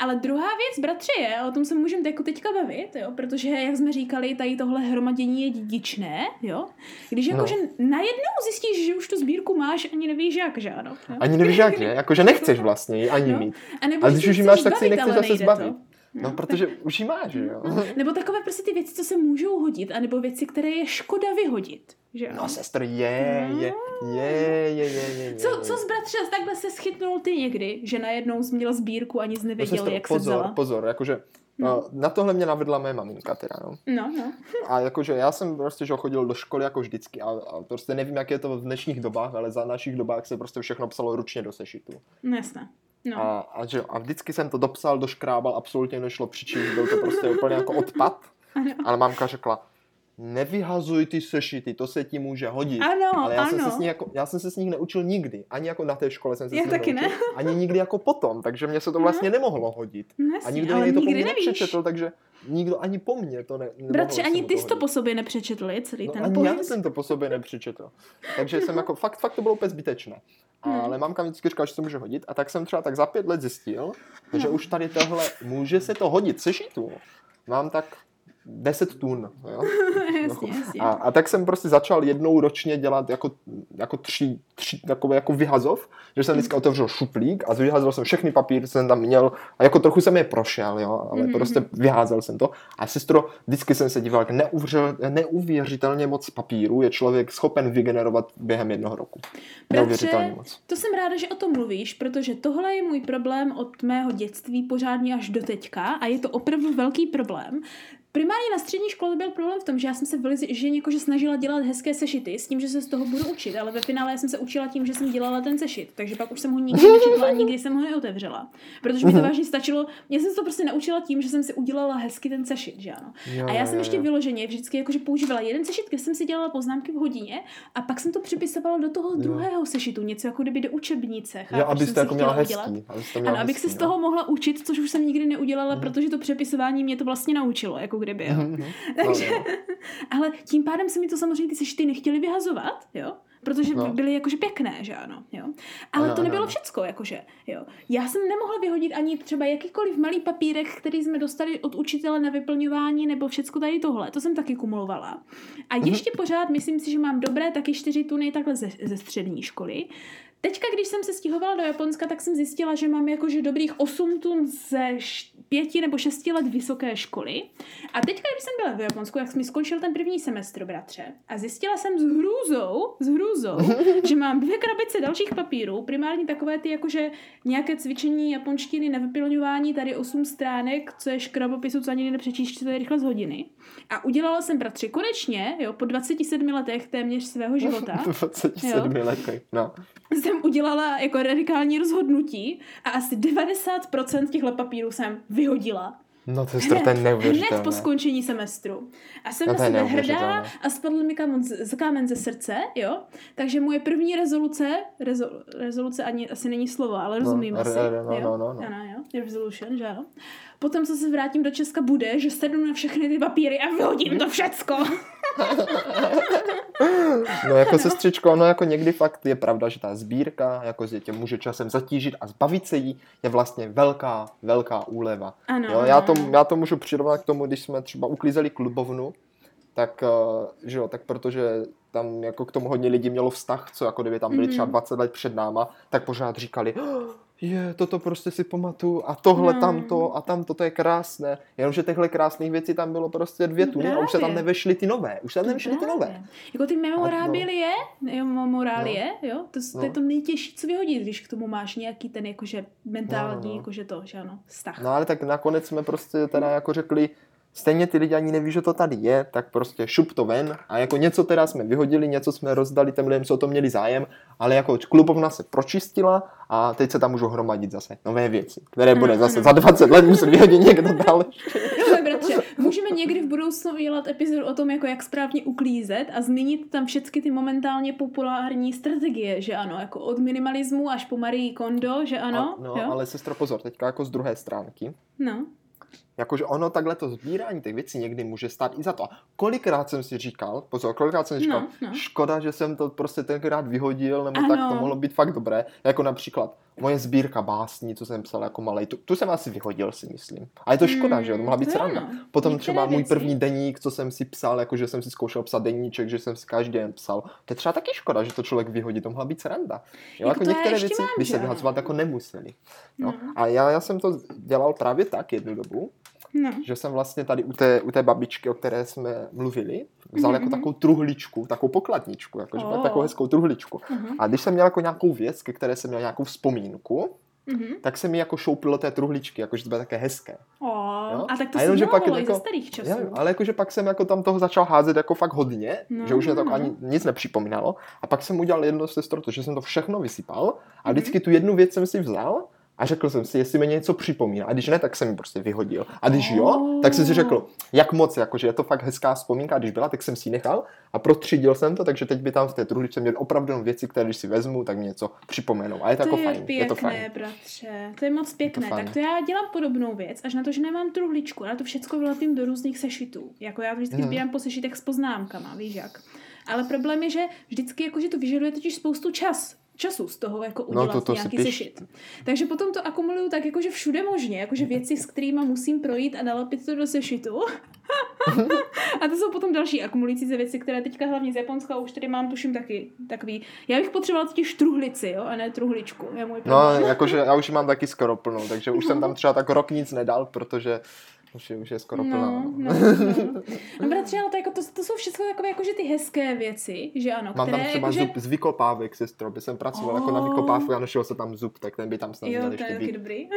Ale druhá věc, bratře, je, o tom se můžeme jako teďka bavit, jo, protože, jak jsme říkali, tady tohle hromadění je dědičné, jo. Když No. jakože najednou zjistíš, že už tu sbírku máš, ani nevíš jak, že ano. Jo? Ani nevíš jak, že? Jakože nechceš vlastně ji ani No. mít. A nebo A když už ji máš, tak si ji nechceš zase zbavit. to. No, protože už ji máš, že jo? Nebo takové prostě ty věci, co se můžou hodit, anebo věci, které je škoda vyhodit. Že jo? No, sestr, je, je, je, je, je, je, je. Co, co z bratře, takhle se schytnul ty někdy, že najednou jsi měla sbírku a nic No, nevěděl, sestro, jak se pozor, vzala? pozor, jakože No. no. na tohle mě navedla moje maminka teda, no. No, no. A jakože já jsem prostě že chodil do školy jako vždycky a, a prostě nevím, jak je to v dnešních dobách, ale za našich dobách se prostě všechno psalo ručně do sešitu. No jasné. No. A, a, že, a vždycky jsem to dopsal, doškrábal, absolutně nešlo přičíst, byl to prostě úplně jako odpad. Ano. Ale mamka řekla, nevyhazuj ty sešity, to se ti může hodit. Ano, Ale já jsem, se ano. s ní jako, já jsem se s nich neučil nikdy. Ani jako na té škole jsem se Já s nich taky neučil. ne. Ani nikdy jako potom, takže mě se to vlastně nemohlo hodit. No A nikdo ale jiný to po nikdy mně nevíš. nepřečetl, takže nikdo ani po mně to ne, Bratře, ani ty to jsi to po sobě nepřečetli, celý No, ten ani pohled. já jsem to po sobě nepřečetl. Takže jsem jako, fakt, fakt to bylo úplně zbytečné. Hmm. Ale mamka mi vždycky říkala, že se to může hodit. A tak jsem třeba tak za pět let zjistil, že No. už tady tohle, může se to hodit sešitu. Mám tak 10 tun. Jo? jasně, jasně. A, a, tak jsem prostě začal jednou ročně dělat jako, jako tři, tři takové jako vyhazov, že jsem vždycky otevřel šuplík a vyházel jsem všechny papíry, co jsem tam měl a jako trochu jsem je prošel, jo, ale Mhm, prostě vyházel jsem to. A sestro, vždycky jsem se díval, jak neuvěřil, neuvěřitelně moc papíru je člověk schopen vygenerovat během jednoho roku. Neuvěřitelně moc. To jsem ráda, že o tom mluvíš, protože tohle je můj problém od mého dětství pořádně až do teďka a je to opravdu velký problém. Primárně na střední škole byl problém v tom, že já jsem se vyloženě jakože snažila dělat hezké sešity s tím, že se z toho budu učit, ale ve finále já jsem se učila tím, že jsem dělala ten sešit, takže pak už jsem ho nikdy nečetla a nikdy jsem ho neotevřela. Protože mi to vážně stačilo, já jsem se to prostě naučila tím, že jsem si udělala hezky ten sešit, že ano. Jo, A já jo, jsem jo, ještě jo. vyloženě vždycky jakože používala jeden sešit, kde jsem si dělala poznámky v hodině a pak jsem to připisovala do toho druhého sešitu, něco jako kdyby do učebnice. Jo, chápeš, jsem abyste jako měla hezký. to měla Ano, abych hezký, se z no. toho mohla učit, což už jsem nikdy neudělala, Mhm. protože to přepisování mě to vlastně naučilo, jako kdyby, jo. Mhm, mhm. Takže, No, ale tím pádem se mi to samozřejmě ty sešity nechtěli vyhazovat, jo. Protože No. byly jakože pěkné, že ano, jo. Ale Ano, to nebylo ano. všecko, jakože, jo. Já jsem nemohla vyhodit ani třeba jakýkoliv malý papírek, který jsme dostali od učitele na vyplňování, nebo všecko tady tohle. To jsem taky kumulovala. A Mhm. ještě pořád myslím si, že mám dobré taky čtyři tuny takhle ze, ze střední školy. Teďka, když jsem se stěhovala do Japonska, tak jsem zjistila, že mám jakože dobrých 8 tun ze pěti nebo šesti let vysoké školy. A teďka, když jsem byla v Japonsku, jak mi skončil ten první semestr, bratře. A zjistila jsem s hrůzou, s hrůzou, že mám dvě krabice dalších papírů, primárně takové ty jakože nějaké cvičení japonštiny na vyplňování, tady 8 stránek, co je škrabopisu, co ani nepřečíš, to je rychle z hodiny. A udělala jsem, bratře, konečně, jo, po 27 letech téměř svého života, 27 letech, no. jsem udělala jako radikální rozhodnutí a asi 90% těchto papírů jsem vyhodila. No to je to je Hned po neuvěřitelné. skončení semestru. A jsem No na sebe hrdá neuvěřitelné. a spadl mi kámen z, z kámen ze srdce, jo. Takže moje první rezoluce, rezo, rezoluce ani asi není slovo, ale rozumíme re- si. re- no, jo? no, no, no. Ano, jo. Resolution, že ano. Potom, co se vrátím do Česka, bude, že sednu na všechny ty papíry a vyhodím to všecko. No jako sestřičko, no jako někdy fakt je pravda, že ta sbírka jako že tě může časem zatížit a zbavit se jí je vlastně velká, velká úleva. Ano, Jo, ano, já, to, ano. já to můžu přirovnat k tomu, když jsme třeba uklízeli klubovnu, tak, eh, že jo, tak protože tam jako k tomu hodně lidí mělo vztah, co jako kdyby tam byli Mhm. třeba 20 let před náma, tak pořád říkali, "Oh, je, toto prostě si pamatuju a tohle No. tamto a tamto, to je krásné. Jenomže těchto krásných věcí tam bylo prostě dvě No tuny a už se tam nevešly ty nové. Už se tam nevešly ty nové. Jako ty memorábilie, jo, memorálie, jo, to, to je No. to nejtěžší, co vyhodit, když k tomu máš nějaký ten jakože mentální, No, no, no. jakože to, že ano, vztah. No ale tak nakonec jsme prostě teda jako řekli, stejně ty lidi ani neví, že to tady je, tak prostě šup to ven a jako něco teda jsme vyhodili, něco jsme rozdali těm lidem, co o to měli zájem, ale jako klubovna se pročistila a teď se tam můžou hromadit zase nové věci, které bude zase za 20 let muset vyhodit někdo dál. Hele, bratře, můžeme někdy v budoucnu udělat epizodu o tom, jako jak správně uklízet a zmínit tam všechny ty momentálně populární strategie, že ano, jako od minimalismu až po Marie Kondo, že ano, a, no, jo? ale sestro, pozor, teďka jako z druhé stránky. No. Jakože ono takhle to sbírání těch věcí někdy může stát i za to. A kolikrát jsem si říkal, pozor, kolikrát jsem si říkal, No, no. škoda, že jsem to prostě tenkrát vyhodil, nebo Ano. tak to mohlo být fakt dobré. Jako například moje sbírka básní, co jsem psal jako malej, tu, tu jsem asi vyhodil, si myslím. A je to škoda, Hmm, že jo, to mohla být to sranda. Potom Některé třeba můj věci. první deník, co jsem si psal, jako že jsem si zkoušel psat deníček, že jsem si každý den psal. To je třeba taky škoda, že to člověk vyhodí, to mohla být sranda. Jo, Jako jako, některé věci mám, by se vyhazovat jako nemuseli. No. No. A já, já jsem to dělal právě tak jednu dobu, No. že jsem vlastně tady u té, u té babičky, o které jsme mluvili, vzal Mhm, jako mhm. takovou truhličku, takovou pokladničku, jakože Oh. takovou hezkou truhličku. Mhm. A když jsem měl jako nějakou věc, ke které jsem měl nějakou vzpomínku, Mhm. tak se mi jako šoupilo do té truhličky, jakože to bylo také hezké. O, Jo? a tak to A jenom, že pak jako- ze starých časů. Vím, ale jakože pak jsem jako tam toho začal házet jako fakt hodně, No, že už mě to no. ani nic nepřipomínalo. A pak jsem udělal jedno sestro, to, že jsem to všechno vysypal a Mhm. vždycky tu jednu věc jsem si vzal a řekl jsem si, jestli mi něco připomíná. A když ne, tak jsem ji prostě vyhodil. A když jo, tak jsem si řekl, jak moc, jakože je to fakt hezká vzpomínka, a když byla, tak jsem si ji nechal a protřídil jsem to, takže teď by tam v té truhličce měl opravdu jenom věci, které když si vezmu, tak mi něco připomenou. A je to, to jako je fajn. pěkné, je to fajn. bratře. To je moc pěkné. fajn. tak to já dělám podobnou věc, až na to, že nemám truhličku, ale to všechno vlepím do různých sešitů. Jako já to vždycky Mhm. sbírám po sešitech s poznámkama, víš jak. Ale problém je, že vždycky jakože to vyžaduje totiž spoustu čas času z toho jako No, udělat to- to si nějaký sešit. Takže potom to akumuluju tak jakože všude možně, jakože věci, s kterými musím projít a nalepit to do sešitu. a to jsou potom další akumulující věci, které teďka hlavně z Japonska už tady mám, tuším taky takový. Já bych potřebovala totiž truhlici, jo, a ne truhličku. Je můj No, jakože já už ji mám taky skoro plnou, takže už jsem tam třeba tak rok nic nedal, protože už je, už je skoro plná. No, no. no, no. no bratře, ale to, jako, to, to jsou všechno takové jakože ty hezké věci, že ano, Mám které tam třeba jakože... zub z vykopávek, sestro, by jsem pracoval jako na Oh. vykopávku a našel se tam zub, tak ten by tam snad Jo, měl to je ještě taky být. dobrý.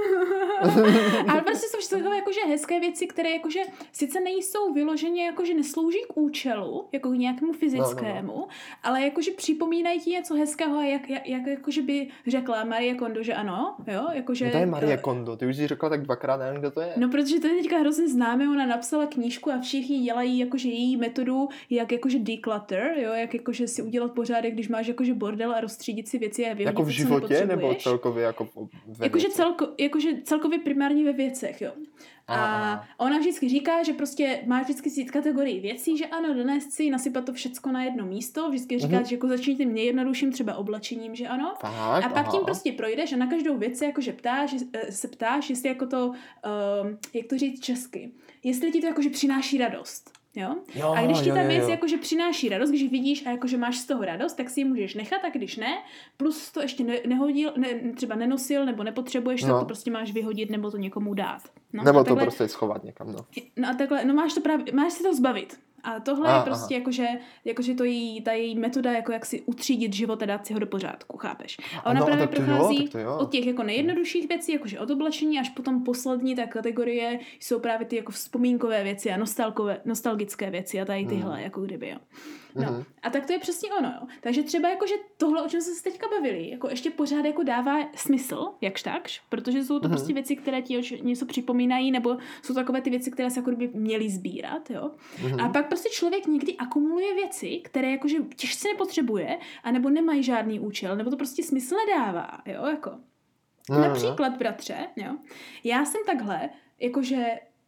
Ale prostě jsou všechno takové jakože hezké věci, které jakože sice nejsou vyloženě jakože neslouží k účelu, jako k nějakému fyzickému, no, no, no. ale jakože připomínají ti něco hezkého a jak, jak, jak jakože by řekla Marie Kondo, že ano, jo, jakože... No to je Marie Kondo, ty už jsi řekla tak dvakrát, nevím, kdo to je. No, protože to je teďka hrozně známé, ona napsala knížku a všichni dělají jakože její metodu, jak jakože declutter, jo, jak jakože si udělat pořádek, když máš jakože bordel a rozstřídit si věci a vyhodit jako v životě, nebo celkově jako ve Jakože, celko, jakože celkově primárně ve věcech, jo. A Aha. ona vždycky říká, že prostě máš vždycky si kategorii věcí, že ano, donést si, nasypat to všecko na jedno místo, vždycky říká, Mhm. že jako začni tím nejjednodušším třeba oblečením, že ano. Fakt, A pak aha. tím prostě projdeš a na každou věc se jakože ptáš, eh, se ptáš, jestli jako to, um, jak to říct česky, jestli ti to jakože přináší radost. Jo? Jo, a když ti ta věc jakože přináší radost, když vidíš a jakože máš z toho radost, tak si ji můžeš nechat a když ne, plus to ještě ne, nehodil, ne, třeba nenosil nebo nepotřebuješ, no. Tak to prostě máš vyhodit nebo to někomu dát. No, Nebo a to takhle, prostě schovat někam, no. No a takhle, no máš to právě, máš se to zbavit. A tohle A, je prostě jakože, jakože to její, ta její metoda, jako jak si utřídit život a dát si ho do pořádku, chápeš? A ona No, právě jo, prochází to jo. od těch jako nejjednodušších věcí, jakože od oblečení, až potom poslední ta kategorie jsou právě ty jako vzpomínkové věci a nostalkové, nostalgické věci a tady tyhle, Hmm. jako kdyby, jo. No. Mhm. A tak to je přesně ono, jo. Takže třeba jakože tohle, o čem jsme se teďka bavili, jako ještě pořád jako dává smysl, jakž takž, protože jsou to Mhm. prostě věci, které ti něco připomínají, nebo jsou takové ty věci, které se jako kdyby měly sbírat, jo. Mhm. A pak prostě člověk někdy akumuluje věci, které jakože těžce nepotřebuje, anebo nemají žádný účel, nebo to prostě smysl nedává, jo, jako. No. Například, bratře, jo, já jsem takhle, jakože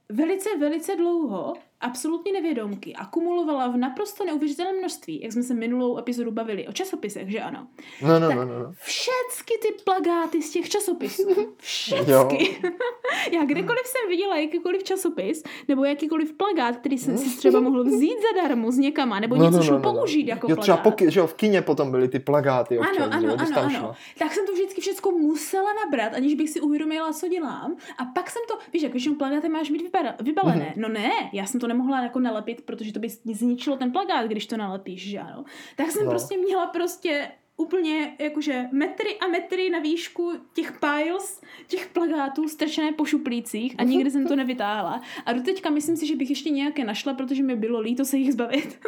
velice, velice dlouho, absolutně nevědomky, akumulovala v naprosto neuvěřitelném množství, jak jsme se minulou epizodu bavili o časopisech, že ano. No, no, Tak no, no, no. Všechny ty plagáty z těch časopisů. Všechny. Jo. Já kdekoliv jsem viděla jakýkoliv časopis, nebo jakýkoliv plagát, který jsem si třeba mohl vzít zadarmo z někama, nebo No, něco no, šlo no, no, no. použít jako Jo, třeba plagát. poky, že jo, v kině potom byly ty plagáty občas, Ano, že jo, ano, ano, ano. šla. Tak jsem to vždycky všechno musela nabrat, aniž bych si uvědomila, co dělám. A pak jsem to, víš, jak většinou plagáty máš mít vypara, vybalené. Mhm. No ne, já jsem to nemohla jako nalepit, protože to by zničilo ten plagát, když to nalepíš, že ano. Tak jsem No. prostě měla prostě úplně jakože metry a metry na výšku těch piles, těch plagátů strčené po šuplících a nikdy jsem to nevytáhla. A doteďka myslím si, že bych ještě nějaké našla, protože mi bylo líto se jich zbavit.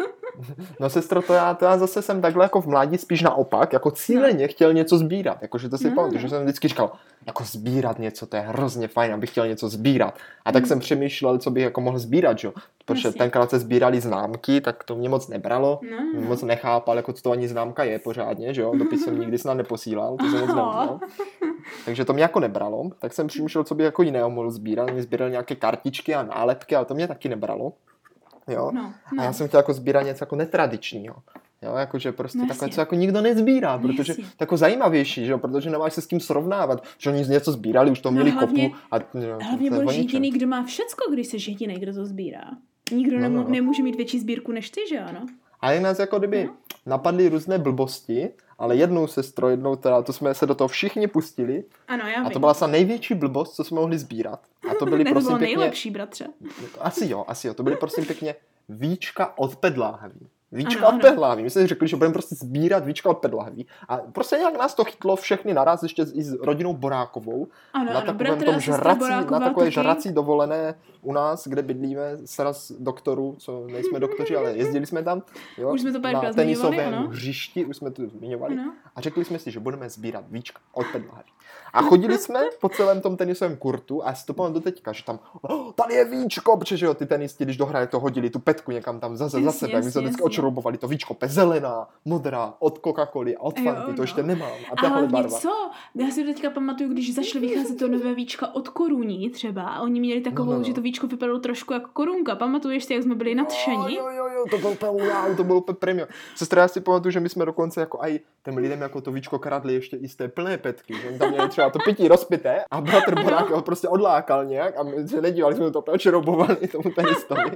No sestro, to já, to já zase jsem takhle jako v mládí spíš naopak, jako cíleně chtěl něco sbírat, jakože to si No, pamatuju, no. že jsem vždycky říkal, jako sbírat něco, to je hrozně fajn, abych chtěl něco sbírat. A tak Mm. jsem přemýšlel, co bych jako mohl sbírat, že jo. Protože Jasně. tenkrát se sbírali známky, tak to mě moc nebralo. No, no. Moc nechápal, jako co to ani známka je pořádně, že jo. Dopis jsem nikdy snad neposílal, to jsem moc Aha. neuměl. Takže to mě jako nebralo, tak jsem přemýšlel, co by jako jiného mohl sbírat. Mě sbíral nějaké kartičky a nálepky, ale to mě taky nebralo. Jo. No, A no. já jsem chtěl jako sbírat něco jako netradičního. Jo, jakože prostě No takové, co jako nikdo nezbírá, No protože to jako zajímavější, že jo, protože nemáš se s tím srovnávat, že oni něco sbírali, už to No měli hlavně- kopu a jo, Hlavně to je o budeš ničem. jediný, kdo má všecko, když jsi jediný, kdo to sbírá. Nikdo No, no, no. nemůže mít větší sbírku než ty, že ano? A je nás jako kdyby No. napadly různé blbosti, ale jednou sestro, jednou teda, to jsme se do toho všichni pustili Ano, já a vím. to byla sa největší blbost, co jsme mohli sbírat. A to byly ne, to prosím bylo pěkně, nejlepší, bratře. asi jo, asi jo, to byly prosím pěkně víčka od pedláhaví. Víčka Ano, od ano. pedláhaví. My jsme si řekli, že budeme prostě sbírat víčka od pedláhaví. A prostě nějak nás to chytlo všechny naraz ještě i s rodinou Borákovou. Ano, na ano, takovém tom žrací, Boráková na takové taky. žrací dovolené u nás, kde bydlíme, sraz doktorů, co nejsme doktoři, ale jezdili jsme tam. Jo, Už jsme to párkrát na tenisovém hřišti, už jsme to zmiňovali. Ano. A řekli jsme si, že budeme sbírat víčka od pedláhaví. A chodili jsme po celém tom tenisovém kurtu a já si to pamatuju do teďka, že tam, oh, tady je víčko, protože jo, ty tenisti, když dohrají, to hodili tu petku někam tam za, za sebe, my jsme vždycky jasně. očroubovali to víčko, pe zelená, modrá, od Coca-Coly a od Fanty, to no. ještě nemám. A tahle hlavně barva. co? Já si teďka pamatuju, když začaly vycházet to nové víčka od koruní třeba a oni měli takovou, No, no, no. že to víčko vypadalo trošku jako korunka. Pamatuješ si, jak jsme byli nadšení? Jo, jo, jo, to bylo úplně wow, to bylo úplně premium. Sestra, já si pamatuju, že my jsme dokonce jako aj těm lidem jako to víčko kradli ještě i z té plné petky, že tam měli třeba to pití rozpité a bratr Borák ho prostě odlákal nějak a my se nedívali, jsme to úplně očeroubovali tomu tenistovi.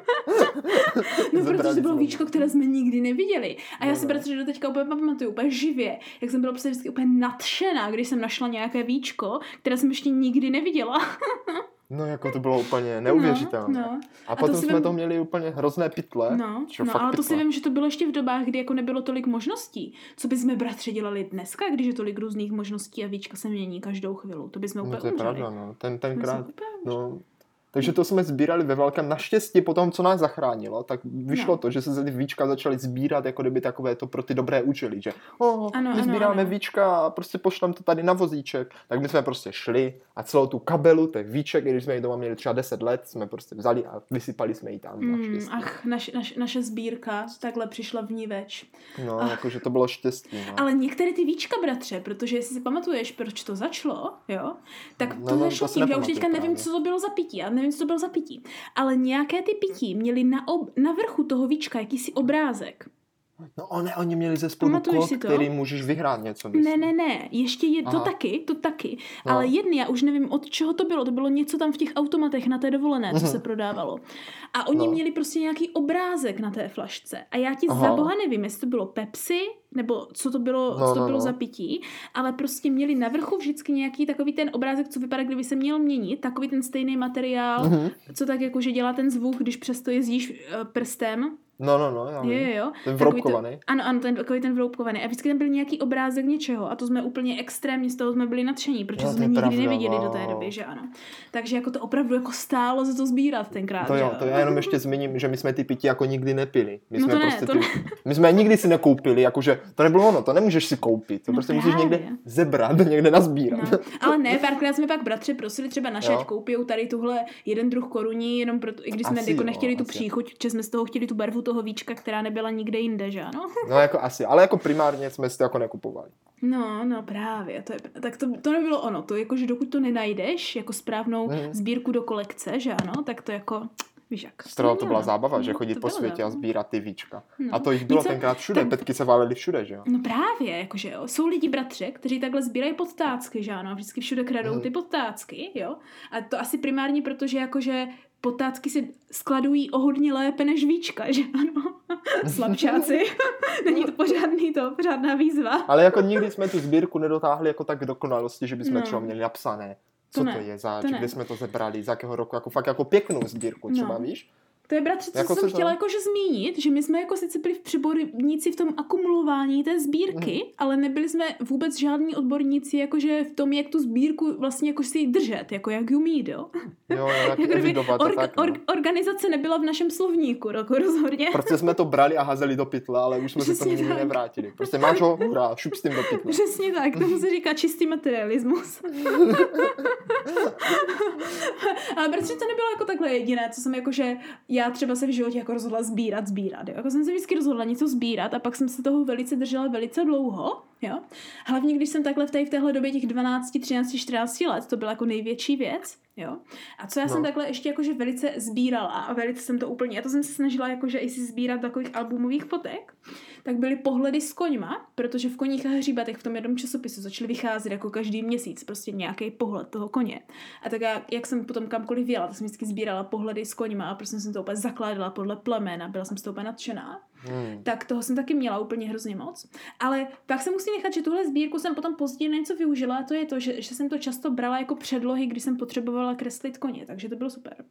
No, protože to bylo víčko, které jsme nikdy neviděli. A já No, si no. bratře do teďka úplně pamatuju, úplně živě, jak jsem byla prostě vždycky úplně nadšená, když jsem našla nějaké víčko, které jsem ještě nikdy neviděla. No jako to bylo úplně neuvěřitelné. No, no. A to potom si jsme vem- to měli úplně hrozné pytle. No, čo no ale to si vím, že to bylo ještě v dobách, kdy jako nebylo tolik možností. Co bychom bratře dělali dneska, když je tolik různých možností a víčka se mění každou chvíli? To bychom No úplně to je umřeli. pravda, no. Ten, To tenkrát, no, takže to jsme sbírali ve velkém. Naštěstí po tom, co nás zachránilo, tak vyšlo No. to, že se ty víčka začaly sbírat jako kdyby takové to pro ty dobré účely, že oh, Ano, my sbíráme ano. víčka a prostě pošlem to tady na vozíček. Tak my jsme prostě šli a celou tu kabelu těch víček, když jsme ji doma měli třeba 10 let, jsme prostě vzali a vysypali jsme ji tam. Mm, ach, naš, naš, naše sbírka takhle přišla v ní več. No, ach. jakože to bylo štěstí. No. Ale některé ty víčka, bratře, protože jestli si pamatuješ, proč to začalo, jo, tak No, to no, začalo tím, já už teďka nevím, právě. co to bylo za pití, já nevím, co to bylo za pití, ale nějaké ty pití měly na, ob, na vrchu toho víčka jakýsi obrázek. No oni, oni měli ze spodu kód, který můžeš vyhrát něco, myslím. Ne, ne, ne, ještě je to Aha. taky, to taky, No. ale jedny, já už nevím, od čeho to bylo, to bylo něco tam v těch automatech na té dovolené, co Mhm. se prodávalo. A oni No. měli prostě nějaký obrázek na té flašce. A já ti Aha. za boha nevím, jestli to bylo Pepsi, nebo co to bylo, No, co to no, bylo no. za pití, ale prostě měli na vrchu vždycky nějaký takový ten obrázek, co vypadá, kdyby se měl měnit, takový ten stejný materiál, Mhm. co tak jako, že dělá ten zvuk, když přesto jezdíš eh, prstem No, no, no, já Jo, vím. jo, jo. Ten Takový vroubkovaný. To, ano, ano, ten, takový ten vroubkovaný. A vždycky tam byl nějaký obrázek něčeho a to jsme úplně extrémně z toho jsme byli nadšení, protože Jo, to jsme nikdy pravda, neviděli do té wow. doby, že ano. Takže jako to opravdu jako stálo za to sbírat tenkrát, To jo, to já jenom ještě zmíním, že my jsme ty pití jako nikdy nepili. My No jsme to ne, prostě to ty, my jsme nikdy si nekoupili, jakože to nebylo ono, to nemůžeš si koupit, to No prostě musíš právě. někde zebrat, někde nazbírat. No, ale ne, párkrát jsme pak bratře prosili třeba naše, Jo. ať koupí tady tuhle jeden druh koruní, jenom proto, i když jsme Asi jako jo, nechtěli tu příchuť, že jsme z toho chtěli tu barvu toho víčka, která nebyla nikde jinde, že ano? No jako asi, ale jako primárně jsme si to jako nekupovali. No, no právě, to je, tak to, to nebylo ono, to jako, že dokud to nenajdeš jako správnou Mhm. sbírku do kolekce, že ano, tak to jako, víš jak. To byla No, zábava, že no, chodit to po světě a zábava. sbírat ty víčka. No. A to jich bylo Něco- tenkrát všude, ten- petky se válely všude, že jo? No právě, jakože jo. Jsou lidi, bratře, kteří takhle sbírají podtácky, že ano, a vždycky všude kradou Mhm. ty podtácky, jo. A to asi primárně proto, že jakože podtácky si skladují o hodně lépe než víčka, že ano. Slabčáci. Není to pořádný to, pořádná výzva. Ale jako nikdy jsme tu sbírku nedotáhli jako tak k dokonalosti, že bychom No. třeba měli napsané, co To to, ne, je to ne. kde jsme to zebrali, z jakého roku, jako fakt jako pěknou sbírku třeba, No. víš? To je, bratře, co Jako jsem to- chtěla jakože zmínit, že my jsme jako sice byli v přiborníci v tom akumulování té sbírky, Mhm. ale nebyli jsme vůbec žádní odborníci jakože v tom, jak tu sbírku vlastně jako si ji držet, jako jak ji mít, jo. Jo, jak Jako kdyby evidovat org, tak. no. org, organizace nebyla v našem slovníku, jako rozhodně. Prostě jsme to brali a házeli do pytle, ale už jsme se to nikdy nevrátili. Prostě máš ho, hurá, šup s tím do pytle. Přesně tak, tomu se říká čistý materialismus. Ale bratře, to nebylo jako takhle jediné, co jsem jakože, já třeba se v životě jako rozhodla sbírat, sbírat, jo. Jako jsem se vždycky rozhodla něco sbírat a pak jsem se toho velice držela velice dlouho, jo. Hlavně, když jsem takhle v, té, v téhle době těch 12, 13, 14 let, to byla jako největší věc, jo. A co já jsem No. takhle ještě jakože velice sbírala a velice jsem to úplně, já to jsem se snažila jakože i si sbírat takových albumových fotek, tak byly pohledy s koňma, protože v koních a hříbatech v tom jednom časopisu začaly vycházet jako každý měsíc prostě nějaký pohled toho koně. A tak já, jak jsem potom kamkoliv jela, tak jsem vždycky sbírala pohledy s koňma a prostě jsem to úplně zakládala podle plemena, byla jsem z toho úplně nadšená. Hmm. Tak toho jsem taky měla úplně hrozně moc. Ale pak se musím nechat, že tuhle sbírku jsem potom později na něco využila a to je to, že, že jsem to často brala jako předlohy, když jsem potřebovala kreslit koně, takže to bylo super.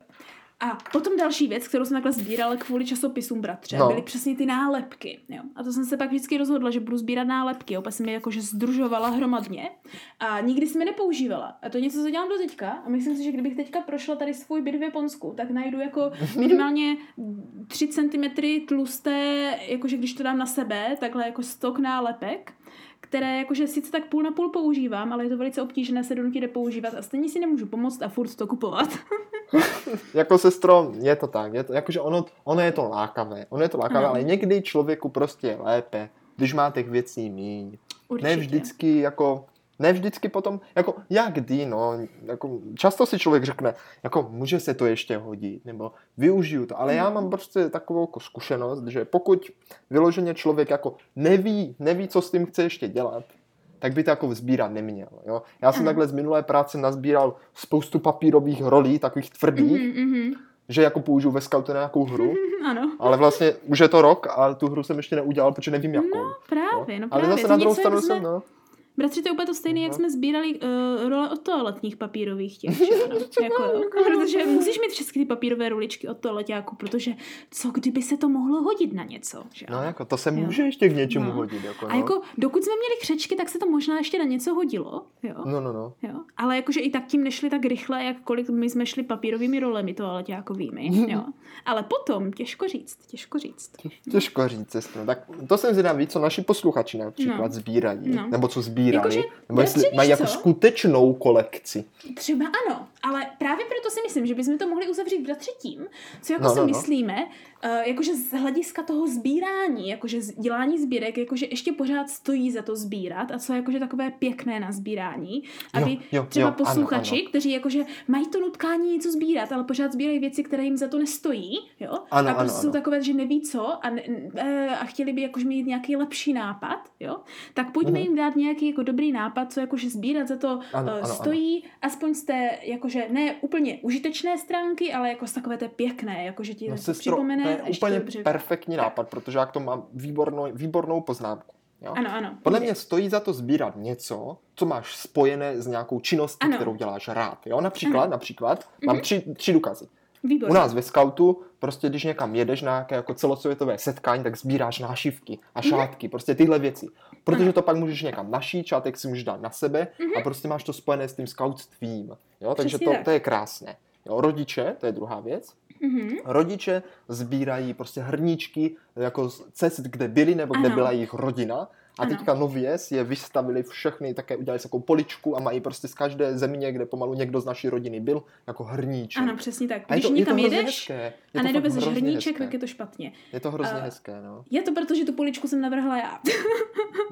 A potom další věc, kterou jsem takhle sbírala kvůli časopisům bratře, No. no. byly přesně ty nálepky. Jo. A to jsem se pak vždycky rozhodla, že budu sbírat nálepky. Opět jsem je jakože združovala hromadně a nikdy jsem je nepoužívala. A to je něco, co dělám do teďka. A myslím si, že kdybych teďka prošla tady svůj byt v Japonsku, tak najdu jako minimálně 3 cm tlusté, jakože když to dám na sebe, takhle jako stok nálepek které jakože sice tak půl na půl používám, ale je to velice obtížné se donutit je používat a stejně si nemůžu pomoct a furt to kupovat. Jako sestro, je to tak, je to, jakože ono, ono je to lákavé, ono je to lákavé, Ano. ale někdy člověku prostě je lépe, když má těch věcí míň. Určitě. Ne vždycky jako, ne vždycky potom, jako jak kdy, no, jako často si člověk řekne, jako může se to ještě hodit, nebo využiju to, ale já mám prostě takovou jako zkušenost, že pokud vyloženě člověk jako neví, neví, co s tím chce ještě dělat, tak by to jako vzbírat neměl. Jo? Já jsem Ano. takhle z minulé práce nazbíral spoustu papírových rolí, takových tvrdých, Mhm, mhm. že jako použiju ve scoutu na nějakou hru, Ano. ale vlastně už je to rok a tu hru jsem ještě neudělal, protože nevím jakou. Právě, no ale právě. zase To na druhou stranu jsme, jsem, no. Bratři, to je úplně to stejné, jak No. jsme sbírali uh, role od toaletních papírových těch, jako, jo. protože musíš mít všechny ty papírové ruličky od toaleťáku, protože co kdyby se to mohlo hodit na něco, že No jako to se Jo. může ještě k něčemu No. hodit. Jako, no. A jako, dokud jsme měli křečky, tak se to možná ještě na něco hodilo, jo? No, no, no. Jo. Ale jakože i tak tím nešli tak rychle, jak kolik my jsme šli papírovými rolemi toaleťákovými, jo. Ale potom, těžko říct, těžko říct. Těžko říct, sestro. Tak to jsem zvědavý, co naši posluchači například No. sbírají. No. Nebo co sbírali. Jakože, nebo jestli víš mají jako skutečnou kolekci. Třeba ano, ale právě proto si myslím, že bychom to mohli uzavřít bratře tím, co jako No, si no, no. myslíme, uh, jakože z hlediska toho sbírání, jakože dělání sbírek, jakože ještě pořád stojí za to sbírat a co je jakože takové pěkné na sbírání, aby Jo, jo, třeba jo, ano, posluchači, ano. kteří jakože mají to nutkání něco sbírat, ale pořád sbírají věci, které jim za to nestojí, jo? Ano, a ano, prostě jsou ano. takové, že neví co a, ne, eh, a chtěli by jakože mít nějaký lepší nápad, jo? Tak pojďme Mhm. jim dát nějaký jako dobrý nápad, co jakože sbírat za to Ano, eh, ano, ano. stojí, aspoň z té, jakože ne úplně užitečné stránky, ale jako z takové té pěkné, jakože ti No, sestro, připomene. To a je ještě úplně dobře- perfektní nápad, protože já k tomu mám výbornou, výbornou poznámku. Jo? Ano, ano. Podle mě stojí za to sbírat něco, co máš spojené s nějakou činností, Ano. kterou děláš rád. Jo? Například, Ano. například mám tři, tři důkazy. Výborně. U nás ve scoutu, prostě když někam jedeš na nějaké jako celosvětové setkání, tak sbíráš nášivky a šátky, prostě tyhle věci. Protože Ano. to pak můžeš někam našít, šátek si můžeš dát na sebe a prostě máš to spojené s tím scoutstvím. Jo? Takže Přesně to, tak. to je krásné. Jo, rodiče, to je druhá věc. Mhm. Rodiče sbírají prostě hrníčky jako z cest, kde byli nebo kde Ano. byla jejich rodina. A Ano. teďka nově si je vystavili všechny, také udělali takovou poličku a mají prostě z každé země, kde pomalu někdo z naší rodiny byl, jako hrníček. Ano, přesně tak. A je Když to, je to někam hrozně jedeš hezké. Je a to nedovezeš hrníček, hezké. tak je to špatně. Je to hrozně A- hezké, no. Je to proto, že tu poličku jsem navrhla já.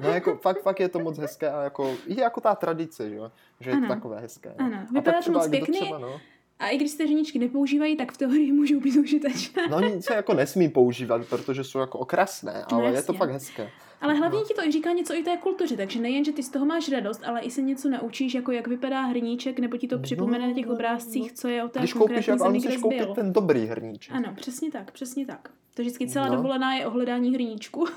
No jako fakt, fakt je to moc hezké a jako, je jako ta tradice, že? Že je to Ano. takové hezké. no. Ano, vypadá to moc pěkně. Třeba, no, A i když se hrníčky nepoužívají, tak v teorii můžou být užitečné. no nic se jako nesmí používat, protože jsou jako okrasné, ale je to fakt hezké. Ale hlavně No. ti to i říká něco i té kultuře, takže nejen, že ty z toho máš radost, ale i se něco naučíš, jako jak vypadá hrníček, nebo ti to připomene na těch no, obrázcích, co je o té Když koupíš, konkrétní jako, ale zemi, musíš koupit ten dobrý hrníček. Ano, přesně tak, přesně tak. To vždycky celá No. dovolená je ohledání hrníčku.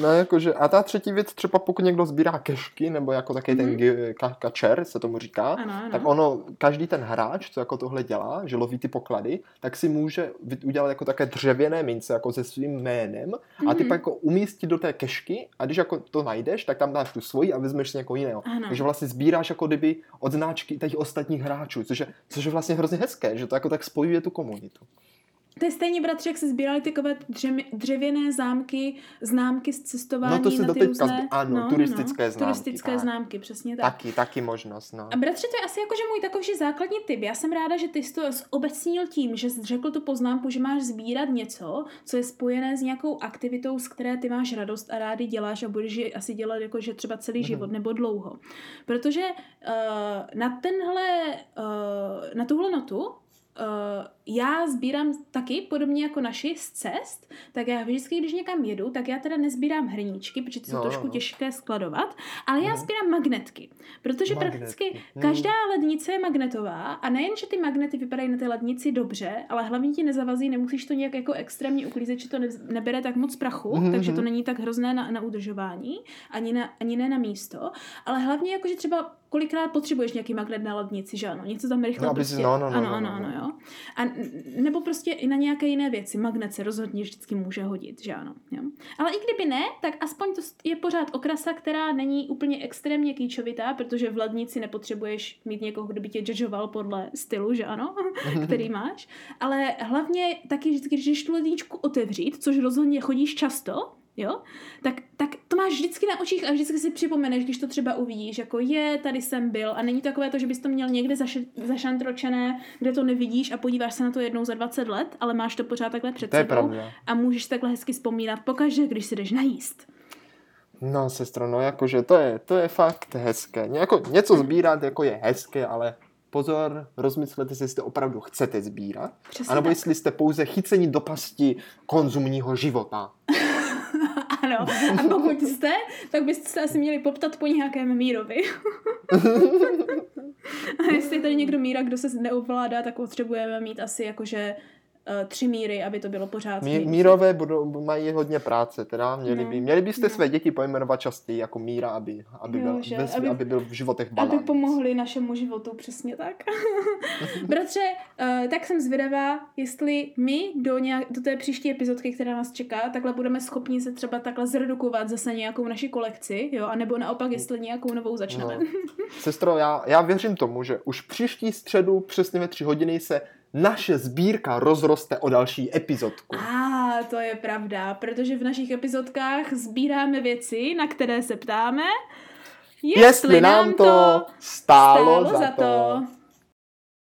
No, jakože, a ta třetí věc, třeba pokud někdo sbírá kešky, nebo jako taky ten Mhm. ka- kačer, se tomu říká, Ano, ano. tak ono, každý ten hráč, co jako tohle dělá, že loví ty poklady, tak si může udělat jako také dřevěné mince, jako se svým jménem, a ty Mhm. pak jako umístit do té kešky, a když jako to najdeš, tak tam dáš tu svoji a vezmeš si někoho jiného. Ano. Takže vlastně sbíráš jako kdyby od značky těch ostatních hráčů, což je, což je vlastně hrozně hezké, že to jako tak spojuje tu komunitu. To je stejně, bratři, jak se sbírali takové dřemi, dřevěné zámky, známky z cestování No to se na ty doteďka různé... zb- ano, turistické známky, Turistické tak. známky, přesně tak. Taky, taky možnost, no. A bratře, to je asi jakože můj takový základní tip. Já jsem ráda, že ty jsi to obecnil tím, že jsi řekl tu poznámku, že máš sbírat něco, co je spojené s nějakou aktivitou, z které ty máš radost a rádi děláš a budeš ji asi dělat jakože třeba celý Mhm. život nebo dlouho. Protože uh, na tenhle, uh, na tuhle notu Uh, já sbírám taky, podobně jako naši, z cest, tak já vždycky, když někam jedu, tak já teda nezbírám hrníčky, protože ty jsou No, trošku no. těžké skladovat, ale já Mhm. sbírám magnetky. Protože Magnetky. prakticky Hmm. každá lednice je magnetová a nejen, že ty magnety vypadají na té lednici dobře, ale hlavně ti nezavazí, nemusíš to nějak jako extrémně uklízet, že to ne, nebere tak moc prachu, Mhm, takže to mhm. není tak hrozné na, na udržování, ani, na, ani ne na místo, ale hlavně jako, že třeba kolikrát potřebuješ nějaký magnet na lednici, že ano, něco tam rychle No, si- prostě, no, no, no, ano, no, ano, no, ano, no. jo. A nebo prostě i na nějaké jiné věci. Magnet se rozhodně vždycky může hodit, že ano. Jo. Ale i kdyby ne, tak aspoň to je pořád okrasa, která není úplně extrémně kýčovitá, protože v lednici nepotřebuješ mít někoho, kdo by tě judgeoval podle stylu, že ano, který máš. Ale hlavně taky vždycky, když tu ledničku otevřít, což rozhodně chodíš často, jo, tak, tak to máš vždycky na očích a vždycky si připomeneš, když to třeba uvidíš, jako je, tady jsem byl a není to takové to, že bys to měl někde zaš- zašantročené, kde to nevidíš a podíváš se na to jednou za 20 let, ale máš to pořád takhle před To je sebou pravda. a můžeš takhle hezky vzpomínat pokaždé, když si jdeš najíst. No, sestro, no jakože to je, to je fakt hezké. Jako, něco sbírat jako je hezké, ale pozor, rozmyslete si, jestli to opravdu chcete sbírat, Přesně anebo tak. jestli jste pouze chyceni do pasti konzumního života. Ano, a pokud jste, tak byste se asi měli poptat po nějakém mírovi. a jestli je tady někdo míra, kdo se neovládá, tak potřebujeme mít asi jakože tři míry, aby to bylo pořád. Mí, mírové budou, mají hodně práce, teda měli, No, by, měli byste no. své děti pojmenovat častěji jako míra, aby, aby, Jo, byl, že? svě- Aby- aby byl v životech Aby balans. pomohli našemu životu, přesně tak. Bratře, uh, tak jsem zvědavá, jestli my do, nějak, do té příští epizodky, která nás čeká, takhle budeme schopni se třeba takhle zredukovat zase nějakou naši kolekci, jo, anebo naopak, jestli nějakou novou začneme. No. Sestro, já, já věřím tomu, že už příští středu přesně ve tři hodiny se naše sbírka rozroste o další epizodku. A to je pravda, protože v našich epizodkách sbíráme věci, na které se ptáme, Jestli nám to stálo, stálo za to.